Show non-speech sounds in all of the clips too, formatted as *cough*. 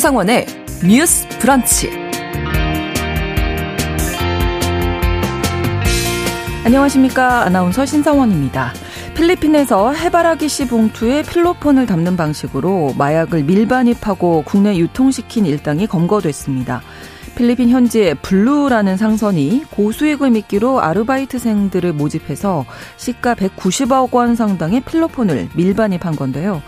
신성원의 뉴스 브런치. 안녕하십니까. 아나운서 신성원입니다. 필리핀에서 해바라기 씨 봉투에 필로폰을 담는 방식으로 마약을 밀반입하고 국내 유통시킨 일당이 검거됐습니다. 필리핀 현지의 블루라는 상선이 고수익을 미끼로 아르바이트생들을 모집해서 시가 190억 원 상당의 필로폰을 밀반입한 건데요.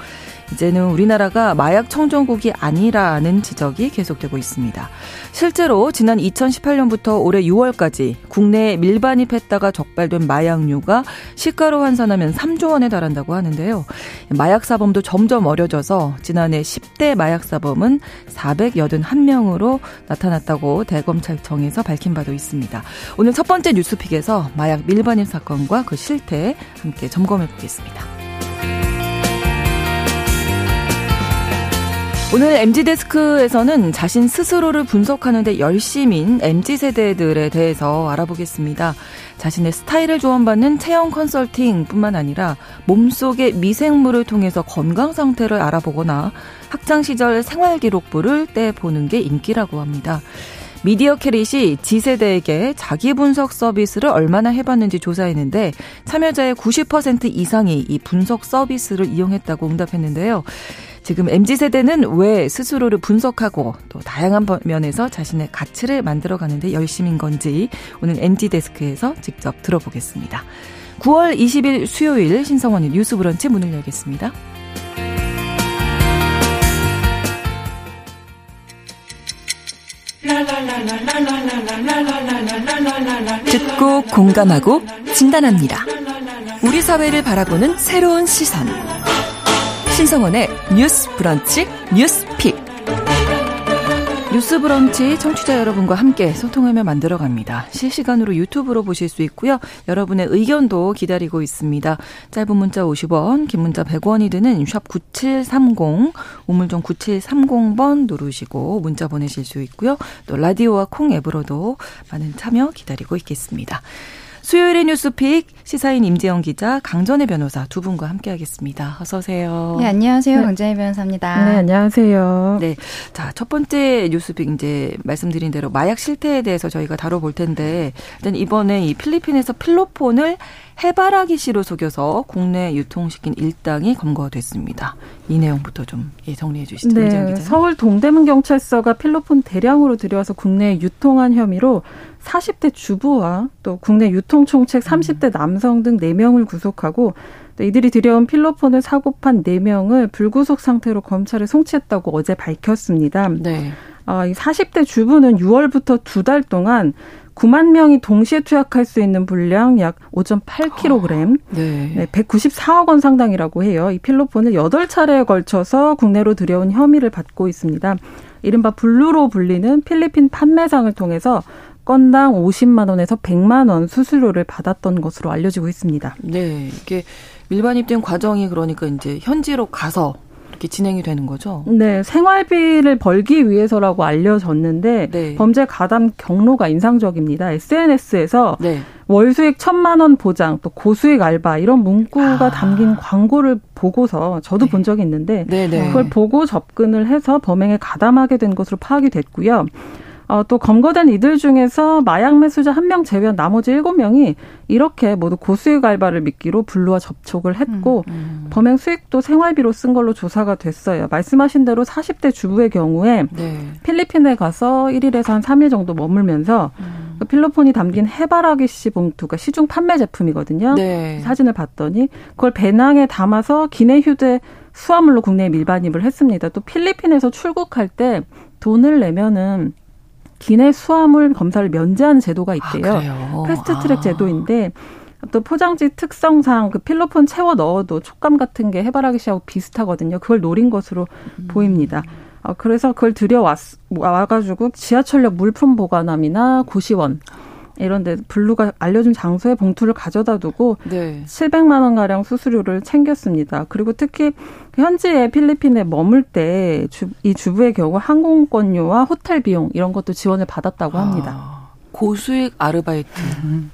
이제는 우리나라가 마약 청정국이 아니라는 지적이 계속되고 있습니다. 실제로 지난 2018년부터 올해 6월까지 국내에 밀반입했다가 적발된 마약류가 시가로 환산하면 3조 원에 달한다고 하는데요. 마약 사범도 점점 어려져서 지난해 10대 마약 사범은 481명으로 나타났다고 대검찰청에서 밝힌 바도 있습니다. 오늘 첫 번째 뉴스픽에서 마약 밀반입 사건과 그 실태 함께 점검해 보겠습니다. 오늘 MG데스크에서는 자신 스스로를 분석하는 데 열심인 MG세대들에 대해서 알아보겠습니다. 자신의 스타일을 조언받는 체형 컨설팅 뿐만 아니라 몸속의 미생물을 통해서 건강 상태를 알아보거나 학창시절 생활기록부를 떼보는 게 인기라고 합니다. 미디어 캐릿이 G세대에게 자기 분석 서비스를 얼마나 해봤는지 조사했는데 참여자의 90% 이상이 이 분석 서비스를 이용했다고 응답했는데요. 지금 MZ세대는 왜 스스로를 분석하고 또 다양한 면에서 자신의 가치를 만들어가는데 열심인 건지 오늘 MZ데스크에서 직접 들어보겠습니다. 9월 20일 수요일 신성원의 뉴스 브런치 문을 열겠습니다. 듣고 공감하고 진단합니다. 우리 사회를 바라보는 새로운 시선. 신성원의 뉴스 브런치 뉴스 픽. 뉴스 브런치 청취자 여러분과 함께 소통하며 만들어 갑니다. 실시간으로 유튜브로 보실 수 있고요. 여러분의 의견도 기다리고 있습니다. 짧은 문자 50원, 긴 문자 100원이 드는 샵 9730, 우물정 9730번 누르시고 문자 보내실 수 있고요. 또 라디오와 콩 앱으로도 많은 참여 기다리고 있겠습니다. 수요일의 뉴스픽 시사인 임재영 기자, 강전의 변호사 두 분과 함께하겠습니다. 어서 오세요. 네, 안녕하세요. 네. 강전의 변호사입니다. 네, 안녕하세요. 네, 자첫 번째 뉴스픽 이제 말씀드린 대로 마약 실태에 대해서 저희가 다뤄볼 텐데 일단 이번에 이 필리핀에서 필로폰을 해바라기 씨로 속여서 국내 유통시킨 일당이 검거됐습니다. 이 내용부터 좀 예, 정리해 주시죠. 네, 서울 동대문 경찰서가 필로폰 대량으로 들여와서 국내에 유통한 혐의로 40대 주부와 또 국내 유통 총책 30대 남성 등 4명을 구속하고 또 이들이 들여온 필로폰을 사고 판 4명을 불구속 상태로 검찰에 송치했다고 어제 밝혔습니다. 네. 어, 이 40대 주부는 6월부터 두 달 동안 9만 명이 동시에 투약할 수 있는 분량 약 5.8kg, 아, 네. 네, 194억 원 상당이라고 해요. 이 필로폰을 8차례에 걸쳐서 국내로 들여온 혐의를 받고 있습니다. 이른바 블루로 불리는 필리핀 판매상을 통해서 건당 50만 원에서 100만 원 수수료를 받았던 것으로 알려지고 있습니다. 네, 이게 밀반입된 과정이 그러니까 이제 현지로 가서 이렇게 진행이 되는 거죠? 네, 생활비를 벌기 위해서라고 알려졌는데 네. 범죄 가담 경로가 인상적입니다. SNS에서 네. 월수익 천만 원 보장, 또 고수익 알바 이런 문구가 아. 담긴 광고를 보고서 저도 네. 본 적이 있는데 네, 네. 그걸 보고 접근을 해서 범행에 가담하게 된 것으로 파악이 됐고요. 어, 또 검거된 이들 중에서 마약 매수자 한 명 제외한 나머지 일곱 명이 이렇게 모두 고수익 알바를 미끼로 블루와 접촉을 했고 음, 음. 범행 수익도 생활비로 쓴 걸로 조사가 됐어요. 말씀하신 대로 40대 주부의 경우에 네. 필리핀에 가서 1일에서 한 3일 정도 머물면서 음. 그 필로폰이 담긴 해바라기 씨 봉투가 시중 판매 제품이거든요. 네. 사진을 봤더니 그걸 배낭에 담아서 기내 휴대 수화물로 국내에 밀반입을 했습니다. 또 필리핀에서 출국할 때 돈을 내면은 기내 수화물 검사를 면제하는 제도가 있대요. 아, fast track 아. 제도인데 또 포장지 특성상 그 필로폰 채워 넣어도 촉감 같은 게 해바라기 씨하고 비슷하거든요. 그걸 노린 것으로 음. 보입니다. 어, 그래서 그걸 들여왔 와가지고 지하철역 물품 보관함이나 고시원 이런 데 블루가 알려준 장소에 봉투를 가져다 두고 네. 700만 원 가량 수수료를 챙겼습니다. 그리고 특히 현지에 필리핀에 머물 때 이 주부의 경우 항공권료와 호텔 비용 이런 것도 지원을 받았다고 합니다. 아. 고수익 아르바이트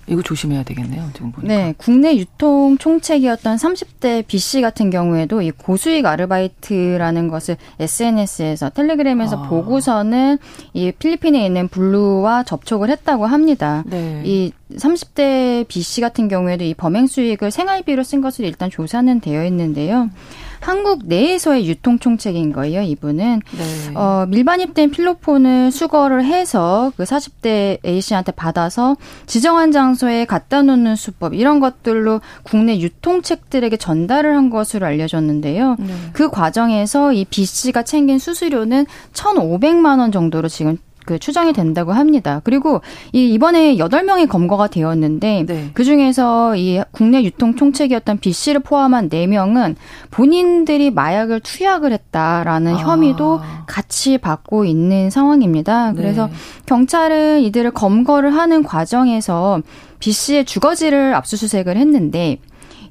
이거 조심해야 되겠네요. 지금 보니까. 네, 국내 유통 총책이었던 30대 B 씨 같은 경우에도 이 고수익 아르바이트라는 것을 SNS에서 텔레그램에서 아. 보고서는 이 필리핀에 있는 블루와 접촉을 했다고 합니다. 네. 이 30대 B 씨 같은 경우에도 이 범행 수익을 생활비로 쓴 것으로 일단 조사는 되어 있는데요. 한국 내에서의 유통 총책인 거예요, 이분은. 네. 어, 밀반입된 필로폰을 수거를 해서 그 40대 A 씨한테 받아서 지정한 장소에 갖다 놓는 수법 이런 것들로 국내 유통책들에게 전달을 한 것으로 알려졌는데요. 네. 그 과정에서 이 B 씨가 챙긴 수수료는 1,500만 원 정도로 지금 그 추정이 된다고 합니다. 그리고 이 이번에 여덟 명이 검거가 되었는데 네. 그 중에서 이 국내 유통 총책이었던 B 씨를 포함한 네 명은 본인들이 마약을 투약을 했다라는 아. 혐의도 같이 받고 있는 상황입니다. 그래서 네. 경찰은 이들을 검거를 하는 과정에서 B 씨의 주거지를 압수수색을 했는데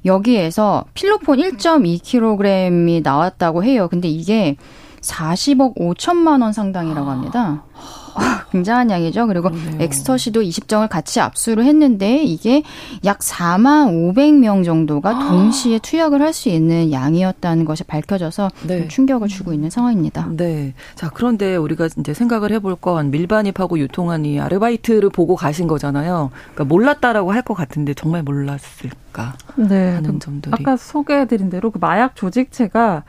여기에서 필로폰 1.2kg이 나왔다고 해요. 근데 이게 40억 5천만 원 상당이라고 합니다. *laughs* 굉장한 양이죠. 그리고 그러네요. 엑스터시도 20정을 같이 압수를 했는데 이게 약 4만 500명 정도가 아. 동시에 투약을 할 수 있는 양이었다는 것이 밝혀져서 네. 충격을 주고 있는 상황입니다. 네. 자, 그런데 우리가 이제 생각을 해볼 건 밀반입하고 유통한 이 아르바이트를 보고 가신 거잖아요. 그러니까 몰랐다라고 할 것 같은데 정말 몰랐을까 네. 하는 점들이. 아까 소개해드린 대로 그 마약 조직체가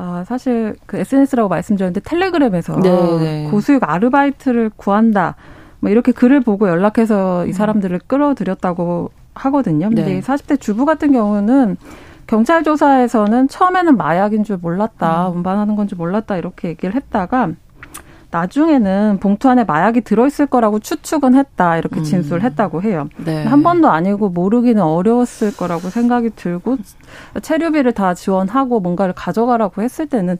아, 사실 그 SNS라고 말씀드렸는데 텔레그램에서 네네. 네. 고수익 아르바이트를 구한다. 뭐 이렇게 글을 보고 연락해서 이 음. 사람들을 끌어들였다고 하거든요. 근데 네. 40대 주부 같은 경우는 경찰 조사에서는 처음에는 마약인 줄 몰랐다, 음. 운반하는 건 줄 몰랐다 이렇게 얘기를 했다가 나중에는 봉투 안에 마약이 들어있을 거라고 추측은 했다 이렇게 음. 진술을 했다고 해요. 네. 한 번도 아니고 모르기는 어려웠을 거라고 생각이 들고 체류비를 다 지원하고 뭔가를 가져가라고 했을 때는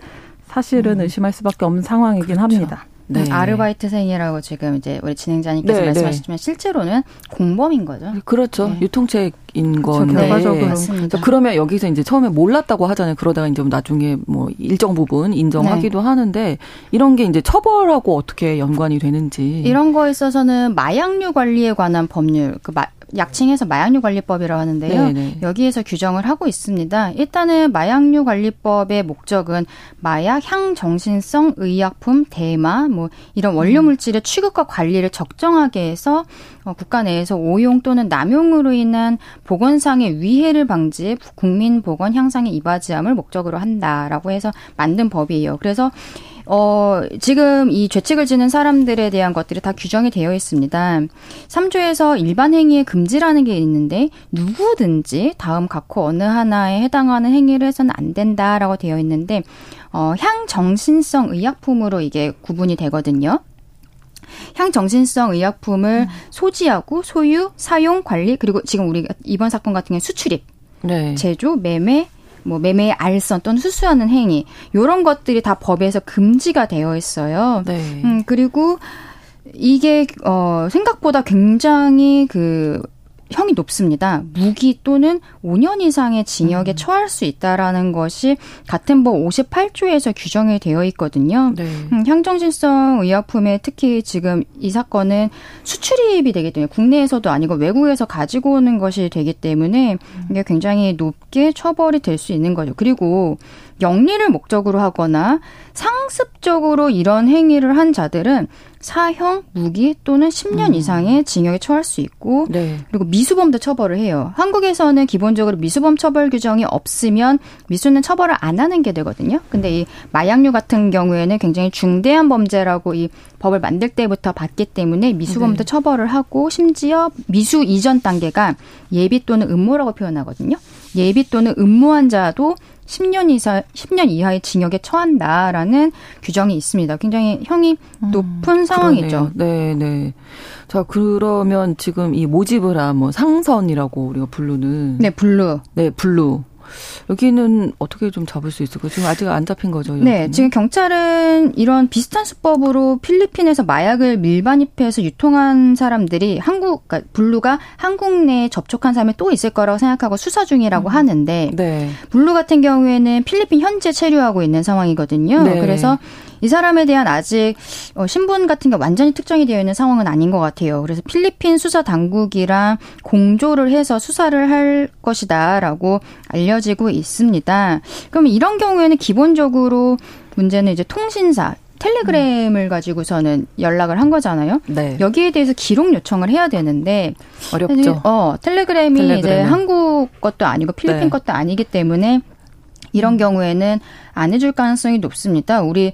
사실은 음. 의심할 수밖에 없는 상황이긴 그렇죠. 합니다. 네. 아르바이트생이라고 지금 이제 우리 진행자님께서 네, 네. 말씀하셨지만 네. 실제로는 공범인 거죠. 그렇죠. 네. 유통책인 건데. 결과적으로. 맞습니다. 그러면 여기서 이제 처음에 몰랐다고 하잖아요. 그러다가 이제 나중에 뭐 일정 부분 인정하기도 네. 하는데 이런 게 이제 처벌하고 어떻게 연관이 되는지. 이런 거에 있어서는 마약류 관리에 관한 법률, 그 마, 약칭해서 마약류 관리법이라고 하는데요. 네네. 여기에서 규정을 하고 있습니다. 일단은 마약류 관리법의 목적은 마약 향정신성 의약품 대마 뭐 이런 원료 음. 물질의 취급과 관리를 적정하게 해서 어, 국가 내에서 오용 또는 남용으로 인한 보건상의 위해를 방지해 국민 보건 향상에 이바지함을 목적으로 한다라고 해서 만든 법이에요. 그래서 어, 지금 이 죄책을 지는 사람들에 대한 것들이 다 규정이 되어 있습니다. 3조에서 일반 행위의 금지라는 게 있는데 누구든지 다음 각호 어느 하나에 해당하는 행위를 해서는 안 된다라고 되어 있는데 어, 향정신성 의약품으로 이게 구분이 되거든요. 향정신성 의약품을 음. 소지하고 소유, 사용, 관리 그리고 지금 우리 이번 사건 같은 경우 수출입, 네. 제조, 매매, 뭐 매매의 알선 또는 수수하는 행위 요런 것들이 다 법에서 금지가 되어 있어요. 네. 음 그리고 이게 어 생각보다 굉장히 그 형이 높습니다. 무기 또는 5년 이상의 징역에 음. 처할 수 있다라는 것이 같은 법 58조에서 규정이 되어 있거든요. 네. 음, 향정신성 의약품에 특히 지금 이 사건은 수출입이 되기 때문에 국내에서도 아니고 외국에서 가지고 오는 것이 되기 때문에 음. 이게 굉장히 높게 처벌이 될 수 있는 거죠. 그리고 영리를 목적으로 하거나 상습적으로 이런 행위를 한 자들은 사형, 무기 또는 10년 음. 이상의 징역에 처할 수 있고 네. 그리고 미수범도 처벌을 해요. 한국에서는 기본적으로 미수범 처벌 규정이 없으면 미수는 처벌을 안 하는 게 되거든요. 근데 이 마약류 같은 경우에는 굉장히 중대한 범죄라고 이 법을 만들 때부터 봤기 때문에 미수범도 네. 처벌을 하고 심지어 미수 이전 단계가 예비 또는 음모라고 표현하거든요. 예비 또는 음모한 자도 10년 이상 10년 이하의 징역에 처한다라는 규정이 있습니다. 굉장히 형이 음, 높은 음, 상황이죠. 네, 네. 자, 그러면 지금 이 모집을 한뭐 상선이라고 우리가 부르는 네, 블루. 네, 블루. 여기는 어떻게 좀 잡을 수 있을까요? 지금 아직 안 잡힌 거죠? 여기는? 네, 지금 경찰은 이런 비슷한 수법으로 필리핀에서 마약을 밀반입해서 유통한 사람들이 한국, 그러니까 블루가 한국 내에 접촉한 사람이 또 있을 거라고 생각하고 수사 중이라고 음. 하는데, 네. 블루 같은 경우에는 필리핀 현재 체류하고 있는 상황이거든요. 네. 그래서 이 사람에 대한 아직 어, 신분 같은 게 완전히 특정이 되어 있는 상황은 아닌 것 같아요. 그래서 필리핀 수사 당국이랑 공조를 해서 수사를 할 것이다라고 알려지고 있습니다. 그럼 이런 경우에는 기본적으로 문제는 이제 통신사 텔레그램을 음. 가지고서는 연락을 한 거잖아요. 네. 여기에 대해서 기록 요청을 해야 되는데 어렵죠. 어, 텔레그램이 텔레그램은. 이제 한국 것도 아니고 필리핀 네. 것도 아니기 때문에 이런 음. 경우에는 안 해줄 가능성이 높습니다. 우리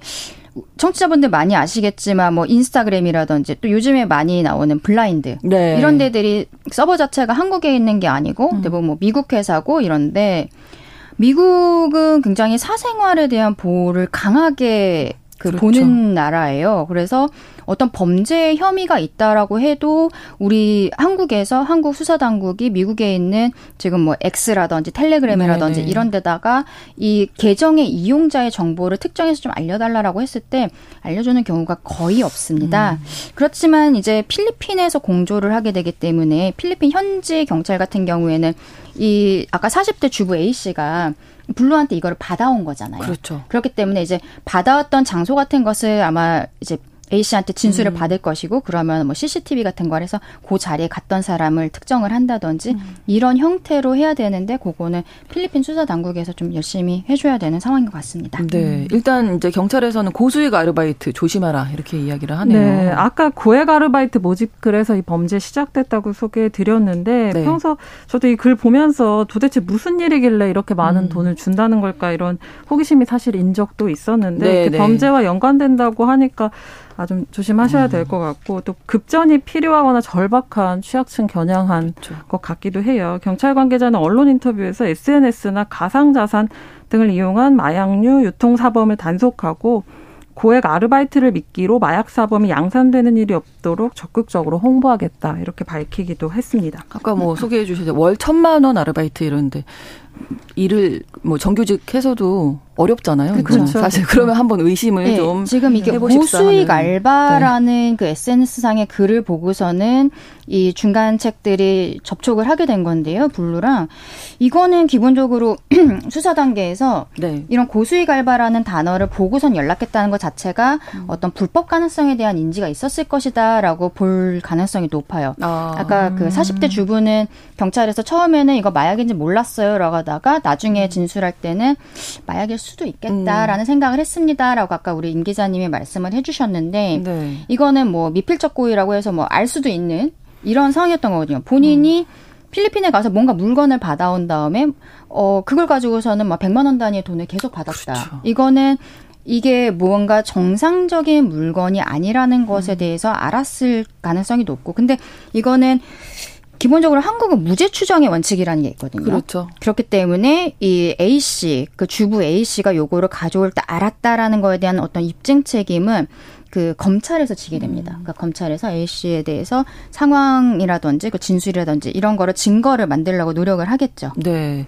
청취자분들 많이 아시겠지만 뭐 인스타그램이라든지 또 요즘에 많이 나오는 블라인드 네. 이런 데들이 서버 자체가 한국에 있는 게 아니고 음. 대부분 뭐 미국 회사고 이런데 미국은 굉장히 사생활에 대한 보호를 강하게 그 그렇죠. 보는 나라예요. 그래서 어떤 범죄 혐의가 있다라고 해도 우리 한국에서 한국 수사 당국이 미국에 있는 지금 뭐 X라든지 텔레그램이라든지 네네. 이런 데다가 이 계정의 이용자의 정보를 특정해서 좀 알려달라라고 했을 때 알려주는 경우가 거의 없습니다. 음. 그렇지만 이제 필리핀에서 공조를 하게 되기 때문에 필리핀 현지 경찰 같은 경우에는 이 아까 40대 주부 A 씨가 블루한테 이거를 받아온 거잖아요. 그렇죠. 그렇기 때문에 이제 받아왔던 장소 같은 것을 아마 이제 A 씨한테 진술을 음. 받을 것이고 그러면 뭐 CCTV 같은 걸 해서 그 자리에 갔던 사람을 특정을 한다든지 음. 이런 형태로 해야 되는데 그거는 필리핀 수사 당국에서 좀 열심히 해줘야 되는 상황인 것 같습니다. 네, 일단 이제 경찰에서는 고수익 아르바이트 조심하라 이렇게 이야기를 하네요. 네, 아까 고액 아르바이트 모집 글에서 이 범죄 시작됐다고 소개해 드렸는데 네. 평소 저도 이 글 보면서 도대체 무슨 일이길래 이렇게 많은 음. 돈을 준다는 걸까 이런 호기심이 사실 인 적도 있었는데 네, 네. 범죄와 연관된다고 하니까 아, 좀 조심하셔야 될것 음. 같고 또 급전이 필요하거나 절박한 취약층 겨냥한 그렇죠. 것 같기도 해요. 경찰 관계자는 언론 인터뷰에서 SNS나 가상자산 등을 이용한 마약류 유통 사범을 단속하고 고액 아르바이트를 미끼로 마약 사범이 양산되는 일이 없도록 적극적으로 홍보하겠다 이렇게 밝히기도 했습니다. 아까 뭐 소개해 주셔서 월 천만 원 아르바이트 이러는데 일을 뭐 정규직해서도 어렵잖아요. 그렇죠. 사실 그러면 한번 의심을 네, 좀 지금 이게 고수익 알바라는 네. 그 SNS 상의 글을 보고서는 이 중간 책들이 접촉을 하게 된 건데요. 블루랑 이거는 기본적으로 *clears throat* 수사 단계에서 네. 이런 고수익 알바라는 단어를 보고선 연락했다는 것 자체가 음. 어떤 불법 가능성에 대한 인지가 있었을 것이다라고 볼 가능성이 높아요. 아. 아까 그 40대 주부는 경찰에서 처음에는 이거 마약인지 몰랐어요라고 하다가 나중에 음. 진술할 때는 마약일 수도 있겠다라는 음. 생각을 했습니다라고 아까 우리 임 기자님이 말씀을 해주셨는데 네. 이거는 뭐 미필적 고의라고 해서 뭐 알 수도 있는 이런 상황이었던 거거든요. 본인이 음. 필리핀에 가서 뭔가 물건을 받아온 다음에 어 그걸 가지고서는 막 100만 원 단위의 돈을 계속 받았다. 그렇죠. 이거는 이게 무언가 정상적인 물건이 아니라는 것에 음. 대해서 알았을 가능성이 높고 근데 이거는 기본적으로 한국은 무죄 추정의 원칙이라는 게 있거든요. 그렇죠. 그렇기 때문에 이 A 씨, 그 주부 A 씨가 요거를 가져올 때 알았다라는 거에 대한 어떤 입증 책임은 그 검찰에서 지게 됩니다. 음. 그러니까 검찰에서 A 씨에 대해서 상황이라든지 그 진술이라든지 이런 거를 증거를 만들려고 노력을 하겠죠. 네.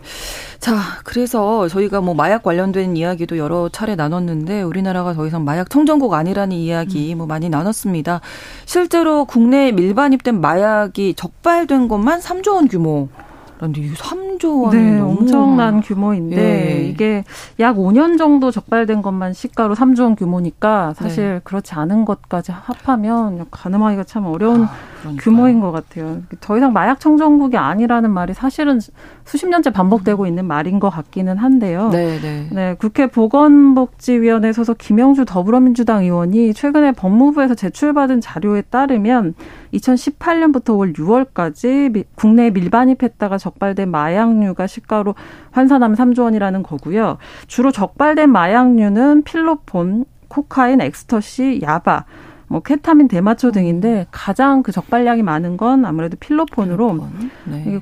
자, 그래서 저희가 뭐 마약 관련된 이야기도 여러 차례 나눴는데 우리나라가 더 이상 마약 청정국 아니라는 이야기 음. 뭐 많이 나눴습니다. 실제로 국내에 밀반 입된 마약이 적발된 것만 3조 원 규모 그런데 이 3조 원이 네, 너무 엄청난 규모인데 예. 이게 약 5년 정도 적발된 것만 시가로 3조 원 규모니까 사실 네. 그렇지 않은 것까지 합하면 가늠하기가 참 어려운 아, 규모인 것 같아요. 더 이상 마약 청정국이 아니라는 말이 사실은 수십 년째 반복되고 있는 말인 것 같기는 한데요. 네, 네. 네 국회 보건복지위원회 소속 김영주 더불어민주당 의원이 최근에 법무부에서 제출받은 자료에 따르면 2018년부터 올 6월까지 국내에 밀반입했다가 적발된 마약류가 시가로 환산하면 3조 원이라는 거고요. 주로 적발된 마약류는 필로폰, 코카인, 엑스터시, 야바, 뭐 케타민, 대마초 등인데 가장 그 적발량이 많은 건 아무래도 필로폰으로 필로폰. 네.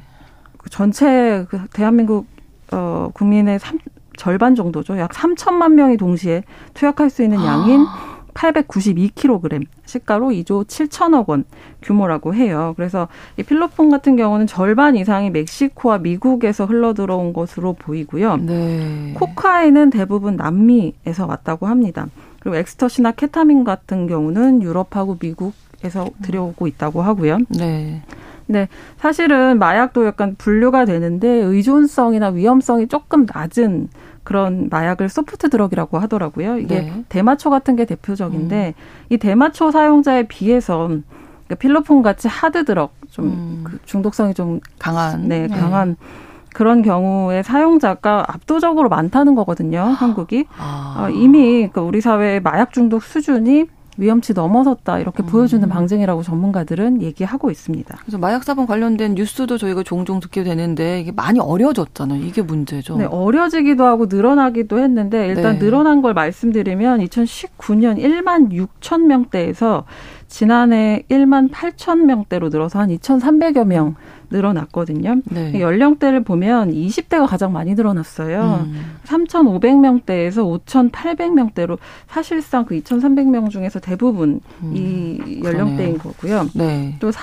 그 전체 그 대한민국 어 국민의 3, 절반 정도죠. 약 3천만 명이 동시에 투약할 수 있는 양인 아. 892kg 시가로 2조 7천억 원 규모라고 해요. 그래서 이 필로폰 같은 경우는 절반 이상이 멕시코와 미국에서 흘러 들어온 것으로 보이고요. 네. 코카인은 대부분 남미에서 왔다고 합니다. 그리고 엑스터시나 케타민 같은 경우는 유럽하고 미국에서 들여오고 있다고 하고요. 네. 네, 사실은 마약도 약간 분류가 되는데 의존성이나 위험성이 조금 낮은 그런 마약을 소프트 드럭이라고 하더라고요. 이게 네. 대마초 같은 게 대표적인데 음. 이 대마초 사용자에 비해서 그러니까 필로폰 같이 하드 드럭 좀 음. 그 중독성이 좀 강한 네, 네. 강한 네. 그런 경우에 사용자가 압도적으로 많다는 거거든요. 한국이 아. 어, 이미 그 우리 사회의 마약 중독 수준이 위험치 넘어섰다 이렇게 음. 보여주는 방증이라고 전문가들은 얘기하고 있습니다. 그래서 마약 사범 관련된 뉴스도 저희가 종종 듣게 되는데 이게 많이 어려졌잖아요. 이게 문제죠. 네, 어려지기도 하고 늘어나기도 했는데 일단 네. 늘어난 걸 말씀드리면 2019년 1만 6천 명대에서 지난해 1만 8천 명대로 늘어서 한 2,300여 명 늘어났거든요. 네. 연령대를 보면 20대가 가장 많이 늘어났어요. 음. 3,500명대에서 5,800명대로 사실상 그 2,300명 중에서 대부분 음. 이 연령대인 그러네요. 거고요. 네. 또 사,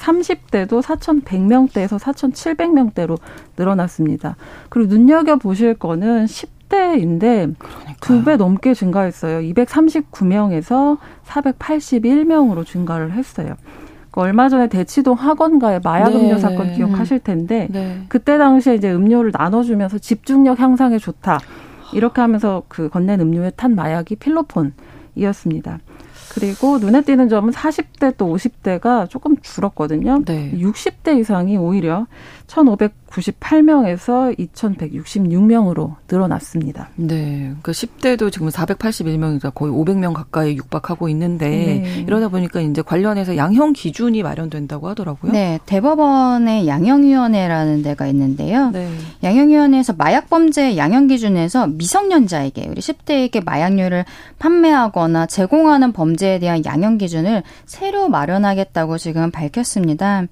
30대도 4,100명대에서 4,700명대로 늘어났습니다. 그리고 눈여겨 보실 거는 10대인데 두 배 넘게 증가했어요. 239명에서 481명으로 증가를 했어요. 그 얼마 전에 대치동 학원가의 마약 음료 네. 사건 기억하실 텐데 네. 그때 당시에 이제 음료를 나눠주면서 집중력 향상에 좋다 이렇게 하면서 그 건넨 음료에 탄 마약이 필로폰이었습니다. 그리고 눈에 띄는 점은 40대 또 50대가 조금 줄었거든요. 네. 60대 이상이 오히려 1,598명에서 2,166명으로 늘어났습니다. 네. 그 10대도 지금 481명이다 거의 500명 가까이 육박하고 있는데 네. 이러다 보니까 이제 관련해서 양형 기준이 마련된다고 하더라고요. 네. 대법원의 양형위원회라는 데가 있는데요. 네. 양형위원회에서 마약범죄 양형 기준에서 미성년자에게 우리 10대에게 마약류를 판매하거나 제공하는 범죄 에 대한 양형 기준을 새로 마련하겠다고 지금 밝혔습니다.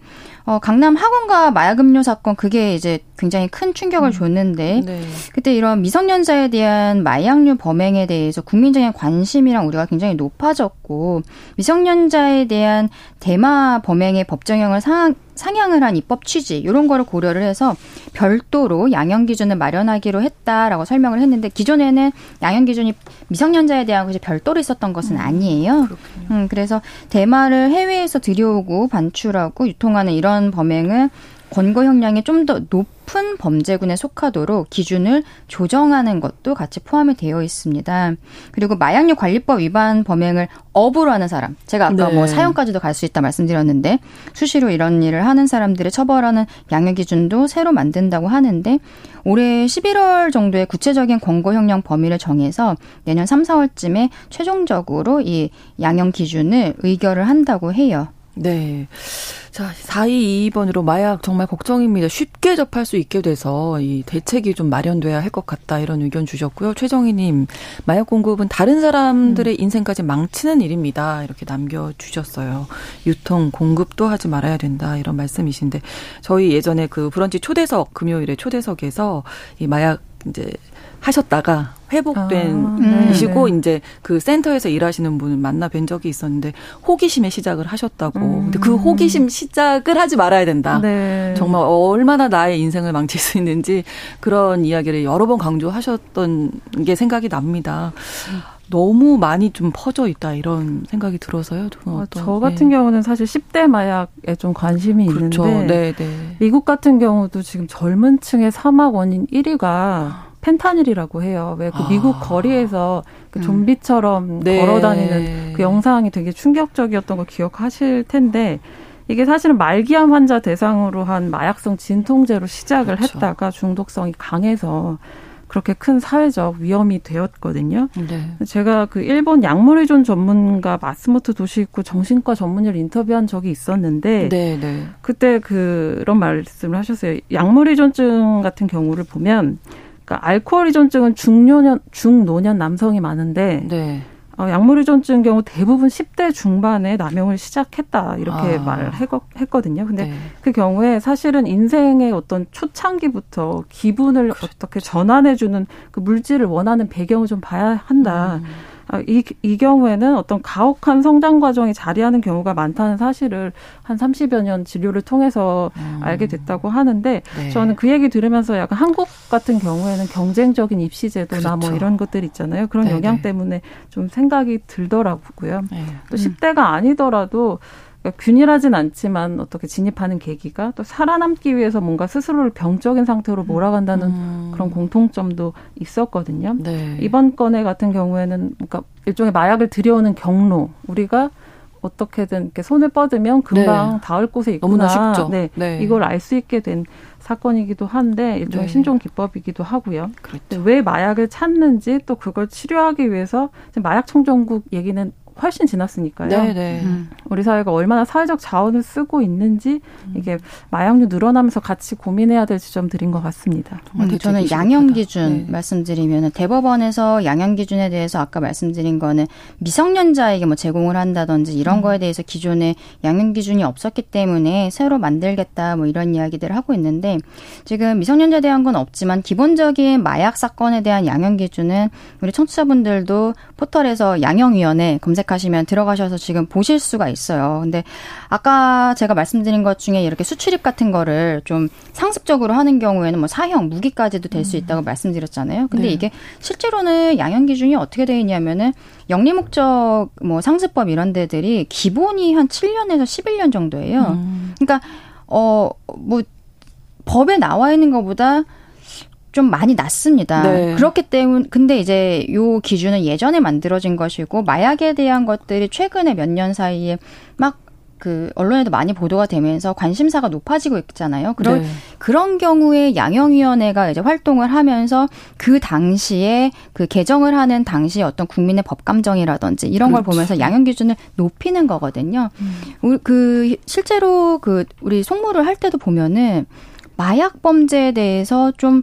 어, 강남 학원가 마약음료 사건 그게 이제 굉장히 큰 충격을 음. 줬는데 네. 그때 이런 미성년자에 대한 마약류 범행에 대해서 국민적인 관심이랑 우리가 굉장히 높아졌고 미성년자에 대한 대마 범행의 법정형을 상, 상향을 한 입법 취지 이런 거를 고려를 해서 별도로 양형 기준을 마련하기로 했다라고 설명을 했는데 기존에는 양형 기준이 미성년자에 대한 것이 별도로 있었던 것은 음, 아니에요. 음, 그래서 대마를 해외에서 들여오고 반출하고 유통하는 이런 범행은 권고 형량이 좀 더 높은 범죄군에 속하도록 기준을 조정하는 것도 같이 포함이 되어 있습니다. 그리고 마약류 관리법 위반 범행을 업으로 하는 사람, 제가 아까 뭐 네. 뭐 사형까지도 갈 수 있다 말씀드렸는데 수시로 이런 일을 하는 사람들을 처벌하는 양형 기준도 새로 만든다고 하는데 올해 11월 정도에 구체적인 권고 형량 범위를 정해서 내년 3, 4월쯤에 최종적으로 이 양형 기준을 의결을 한다고 해요. 네. 자, 4222번으로 마약 정말 걱정입니다. 쉽게 접할 수 있게 돼서 이 대책이 좀 마련돼야 할 것 같다 이런 의견 주셨고요. 최정희님, 마약 공급은 다른 사람들의 음. 인생까지 망치는 일입니다. 이렇게 남겨주셨어요. 유통, 공급도 하지 말아야 된다 이런 말씀이신데 저희 예전에 그 브런치 초대석 금요일에 초대석에서 이 마약 이제 하셨다가 회복된 이시고 아, 네. 이제 그 센터에서 일하시는 분을 만나 뵌 적이 있었는데 호기심에 시작을 하셨다고. 음. 근데 그 호기심 시작을 하지 말아야 된다. 네. 정말 얼마나 나의 인생을 망칠 수 있는지 그런 이야기를 여러 번 강조하셨던 게 생각이 납니다. 너무 많이 좀 퍼져 있다 이런 생각이 들어서요. 아, 저 같은 네. 경우는 사실 10대 마약에 좀 관심이 그렇죠. 있는데 네, 네. 미국 같은 경우도 지금 젊은 층의 사막 원인 1위가 펜타닐이라고 해요. 왜그 아. 미국 거리에서 그 음. 좀비처럼 네. 걸어다니는 그 영상이 되게 충격적이었던 거 기억하실 텐데 이게 사실은 말기암 환자 대상으로 한 마약성 진통제로 시작을 그렇죠. 했다가 중독성이 강해서 그렇게 큰 사회적 위험이 되었거든요. 네. 제가 그 일본 약물 의존 전문가 마스모토 도시있고 정신과 전문의를 인터뷰한 적이 있었는데 네, 네. 그때 그런 말씀을 하셨어요. 약물 의존증 같은 경우를 보면 그러니까 알코올 의존증은 중노년 중노년 남성이 많은데 네. 어, 약물 의존증 경우 대부분 10대 중반에 남용을 시작했다 이렇게 아. 말을 했거든요. 근데 네. 그 경우에 사실은 인생의 어떤 초창기부터 기분을 그렇죠. 어떻게 전환해주는 그 물질을 원하는 배경을 좀 봐야 한다. 음. 아, 이, 이 경우에는 어떤 가혹한 성장 과정이 자리하는 경우가 많다는 사실을 한 30여 년 진료를 통해서 음. 알게 됐다고 하는데 네. 저는 그 얘기 들으면서 약간 한국 같은 경우에는 경쟁적인 입시 제도나 뭐 그렇죠. 뭐 이런 것들 있잖아요. 그런 네네. 영향 때문에 좀 생각이 들더라고요. 네. 또 10대가 아니더라도 그러니까 균일하진 않지만 어떻게 진입하는 계기가 또 살아남기 위해서 뭔가 스스로를 병적인 상태로 몰아간다는 음. 그런 공통점도 있었거든요. 네. 이번 건에 같은 경우에는 그러니까 일종의 마약을 들여오는 경로 우리가 어떻게든 이렇게 손을 뻗으면 금방 네. 닿을 곳에 있구나. 너무나 쉽죠. 네, 네. 이걸 알 수 있게 된 사건이기도 한데 일종의 네. 신종 기법이기도 하고요. 그렇죠. 왜 마약을 찾는지 또 그걸 치료하기 위해서 마약 청정국 얘기는 훨씬 지났으니까요. 네네. 네. 음. 우리 사회가 얼마나 사회적 자원을 쓰고 있는지 음. 이게 마약류 늘어나면서 같이 고민해야 될 지점들인 것 같습니다. 음, 저는 양형 기준 네. 말씀드리면 대법원에서 양형 기준에 대해서 아까 말씀드린 거는 미성년자에게 뭐 제공을 한다든지 이런 음. 거에 대해서 기존에 양형 기준이 없었기 때문에 새로 만들겠다 뭐 이런 이야기들을 하고 있는데 지금 미성년자에 대한 건 없지만 기본적인 마약 사건에 대한 양형 기준은 우리 청취자분들도 포털에서 양형위원회 검색 검색하시면 들어가셔서 지금 보실 수가 있어요. 근데 아까 제가 말씀드린 것 중에 이렇게 수출입 같은 거를 좀 상습적으로 하는 경우에는 뭐 사형, 무기까지도 될수 음. 있다고 말씀드렸잖아요. 근데 네. 이게 실제로는 양형 기준이 어떻게 되어 있냐면은 영리 목적 뭐 상습법 이런 데들이 기본이 한 7년에서 11년 정도예요. 음. 그러니까 어 뭐 법에 나와 있는 것보다 좀 많이 낮습니다. 네. 그렇기 때문에 근데 이제 요 기준은 예전에 만들어진 것이고 마약에 대한 것들이 최근에 몇 년 사이에 막그 언론에도 많이 보도가 되면서 관심사가 높아지고 있잖아요. 그런 네. 그런 경우에 양형위원회가 이제 활동을 하면서 그 당시에 그 개정을 하는 당시 어떤 국민의 법 감정이라든지 이런 그렇지. 걸 보면서 양형 기준을 높이는 거거든요. 음. 그 실제로 그 우리 송무를 할 때도 보면은 마약 범죄에 대해서 좀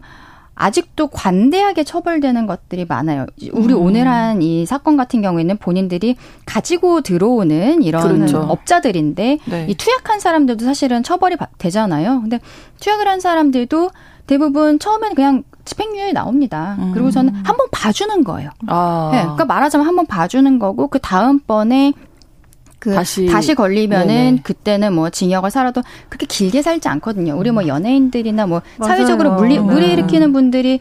아직도 관대하게 처벌되는 것들이 많아요. 우리 음. 오늘 한 이 사건 같은 경우에는 본인들이 가지고 들어오는 이런 그렇죠. 업자들인데 네. 이 투약한 사람들도 사실은 처벌이 되잖아요. 근데 투약을 한 사람들도 대부분 처음에는 그냥 집행유예 나옵니다. 음. 그리고 저는 한번 봐주는 거예요. 아. 네, 그러니까 말하자면 한번 봐주는 거고 그 다음번에 그 다시, 다시 걸리면은 네네. 그때는 뭐 징역을 살아도 그렇게 길게 살지 않거든요. 우리 뭐 음. 연예인들이나 뭐 맞아요. 사회적으로 물리 무리 네. 일으키는 분들이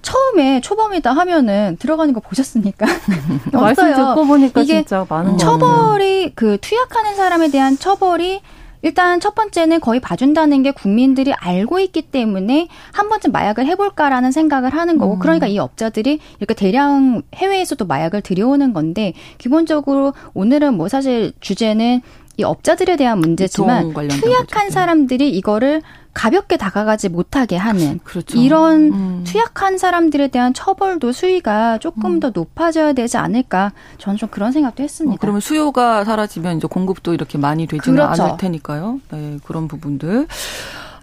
처음에 초범이다 하면은 들어가는 거 보셨습니까? *laughs* 없어요. 듣고 보니까 이게 진짜 많은 처벌이 그 투약하는 사람에 대한 처벌이 일단 첫 번째는 거의 봐준다는 게 국민들이 알고 있기 때문에 한 번쯤 마약을 해볼까라는 생각을 하는 거고, 음. 그러니까 이 업자들이 이렇게 대량 해외에서도 마약을 들여오는 건데, 기본적으로 오늘은 뭐 사실 주제는 이 업자들에 대한 문제지만 투약한 사람들이 이거를 가볍게 다가가지 못하게 하는 그렇죠. 이런 음. 투약한 사람들에 대한 처벌도 수위가 조금 음. 더 높아져야 되지 않을까 저는 좀 그런 생각도 했습니다. 어, 그러면 수요가 사라지면 이제 공급도 이렇게 많이 되지는 그렇죠. 않을 테니까요. 네, 그런 부분들.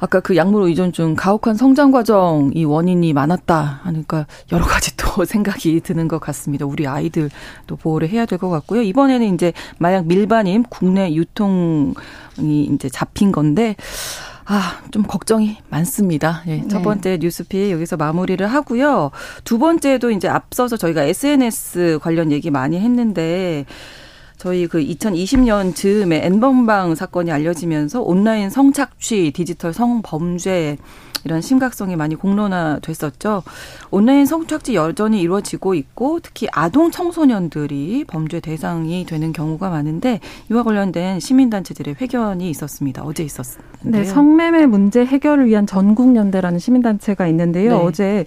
아까 그 약물 의존증 가혹한 성장 과정 이 원인이 많았다 하니까 여러 가지 또 *laughs* 생각이 드는 것 같습니다. 우리 아이들도 보호를 해야 될 것 같고요. 이번에는 이제 마약 밀반임 국내 유통이 이제 잡힌 건데 아, 좀 걱정이 많습니다. 예, 네. 첫 번째 뉴스피 여기서 마무리를 하고요. 두 번째도 이제 앞서서 저희가 SNS 관련 얘기 많이 했는데 저희 그 2020년 즈음에 N번방 사건이 알려지면서 온라인 성착취, 디지털 성범죄 이런 심각성이 많이 공론화됐었죠. 온라인 성착취 여전히 이루어지고 있고 특히 아동 청소년들이 범죄 대상이 되는 경우가 많은데 이와 관련된 시민단체들의 회견이 있었습니다. 어제 있었는데 네, 성매매 문제 해결을 위한 전국연대라는 시민단체가 있는데요. 네. 어제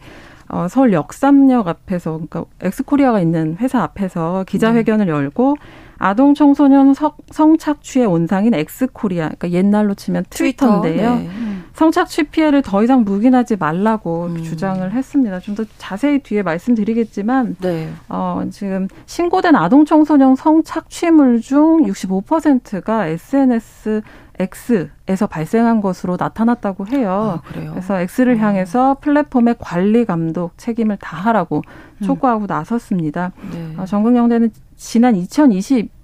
어, 서울 역삼역 앞에서 그러니까 엑스코리아가 있는 회사 앞에서 기자회견을 네. 열고 아동 청소년 성착취의 온상인 엑스코리아, 그러니까 옛날로 치면 트위터인데요. 네. 성착취 피해를 더 이상 묵인하지 말라고 음. 주장을 했습니다. 좀 더 자세히 뒤에 말씀드리겠지만, 네. 어, 지금 신고된 아동 청소년 성착취물 중 65%가 SNS X에서 발생한 것으로 나타났다고 해요. 아, 그래서 X를 음. 향해서 플랫폼의 관리 감독 책임을 다하라고 음. 촉구하고 나섰습니다. 네. 어, 전국영대는 지난 2020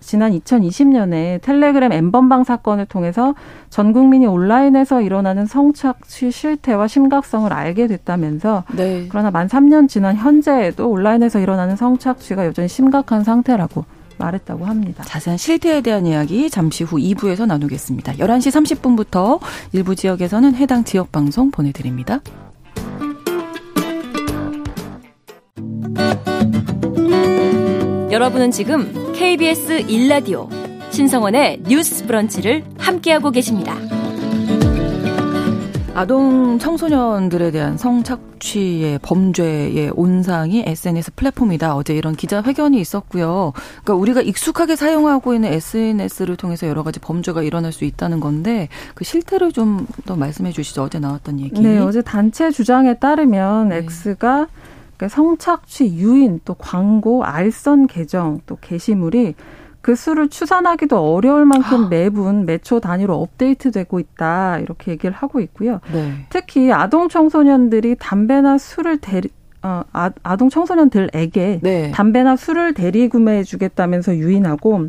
지난 2020년에 텔레그램 엠번방 사건을 통해서 전 국민이 온라인에서 일어나는 성착취 실태와 심각성을 알게 됐다면서 네. 그러나 만 3년 지난 현재에도 온라인에서 일어나는 성착취가 여전히 심각한 상태라고 말했다고 합니다. 자세한 실태에 대한 이야기 잠시 후 2부에서 나누겠습니다. 11시 30분부터 일부 지역에서는 해당 지역 방송 보내드립니다. 여러분은 지금 KBS 1라디오 신성원의 뉴스 브런치를 함께하고 계십니다. 아동 청소년들에 대한 성착취의 범죄의 온상이 SNS 플랫폼이다. 어제 이런 기자회견이 있었고요. 그러니까 우리가 익숙하게 사용하고 있는 SNS를 통해서 여러 가지 범죄가 일어날 수 있다는 건데 그 실태를 좀 더 말씀해 주시죠. 어제 나왔던 얘기. 네, 어제 단체 주장에 따르면 네. X가 그러니까 성착취 유인 또 광고 알선 계정 또 게시물이 그 수를 추산하기도 어려울 만큼 아. 매분 매초 단위로 업데이트되고 있다 이렇게 얘기를 하고 있고요. 네. 특히 아동 청소년들이 담배나 술을 대리 어, 아, 아동 청소년들에게 네. 담배나 술을 대리 구매해 주겠다면서 유인하고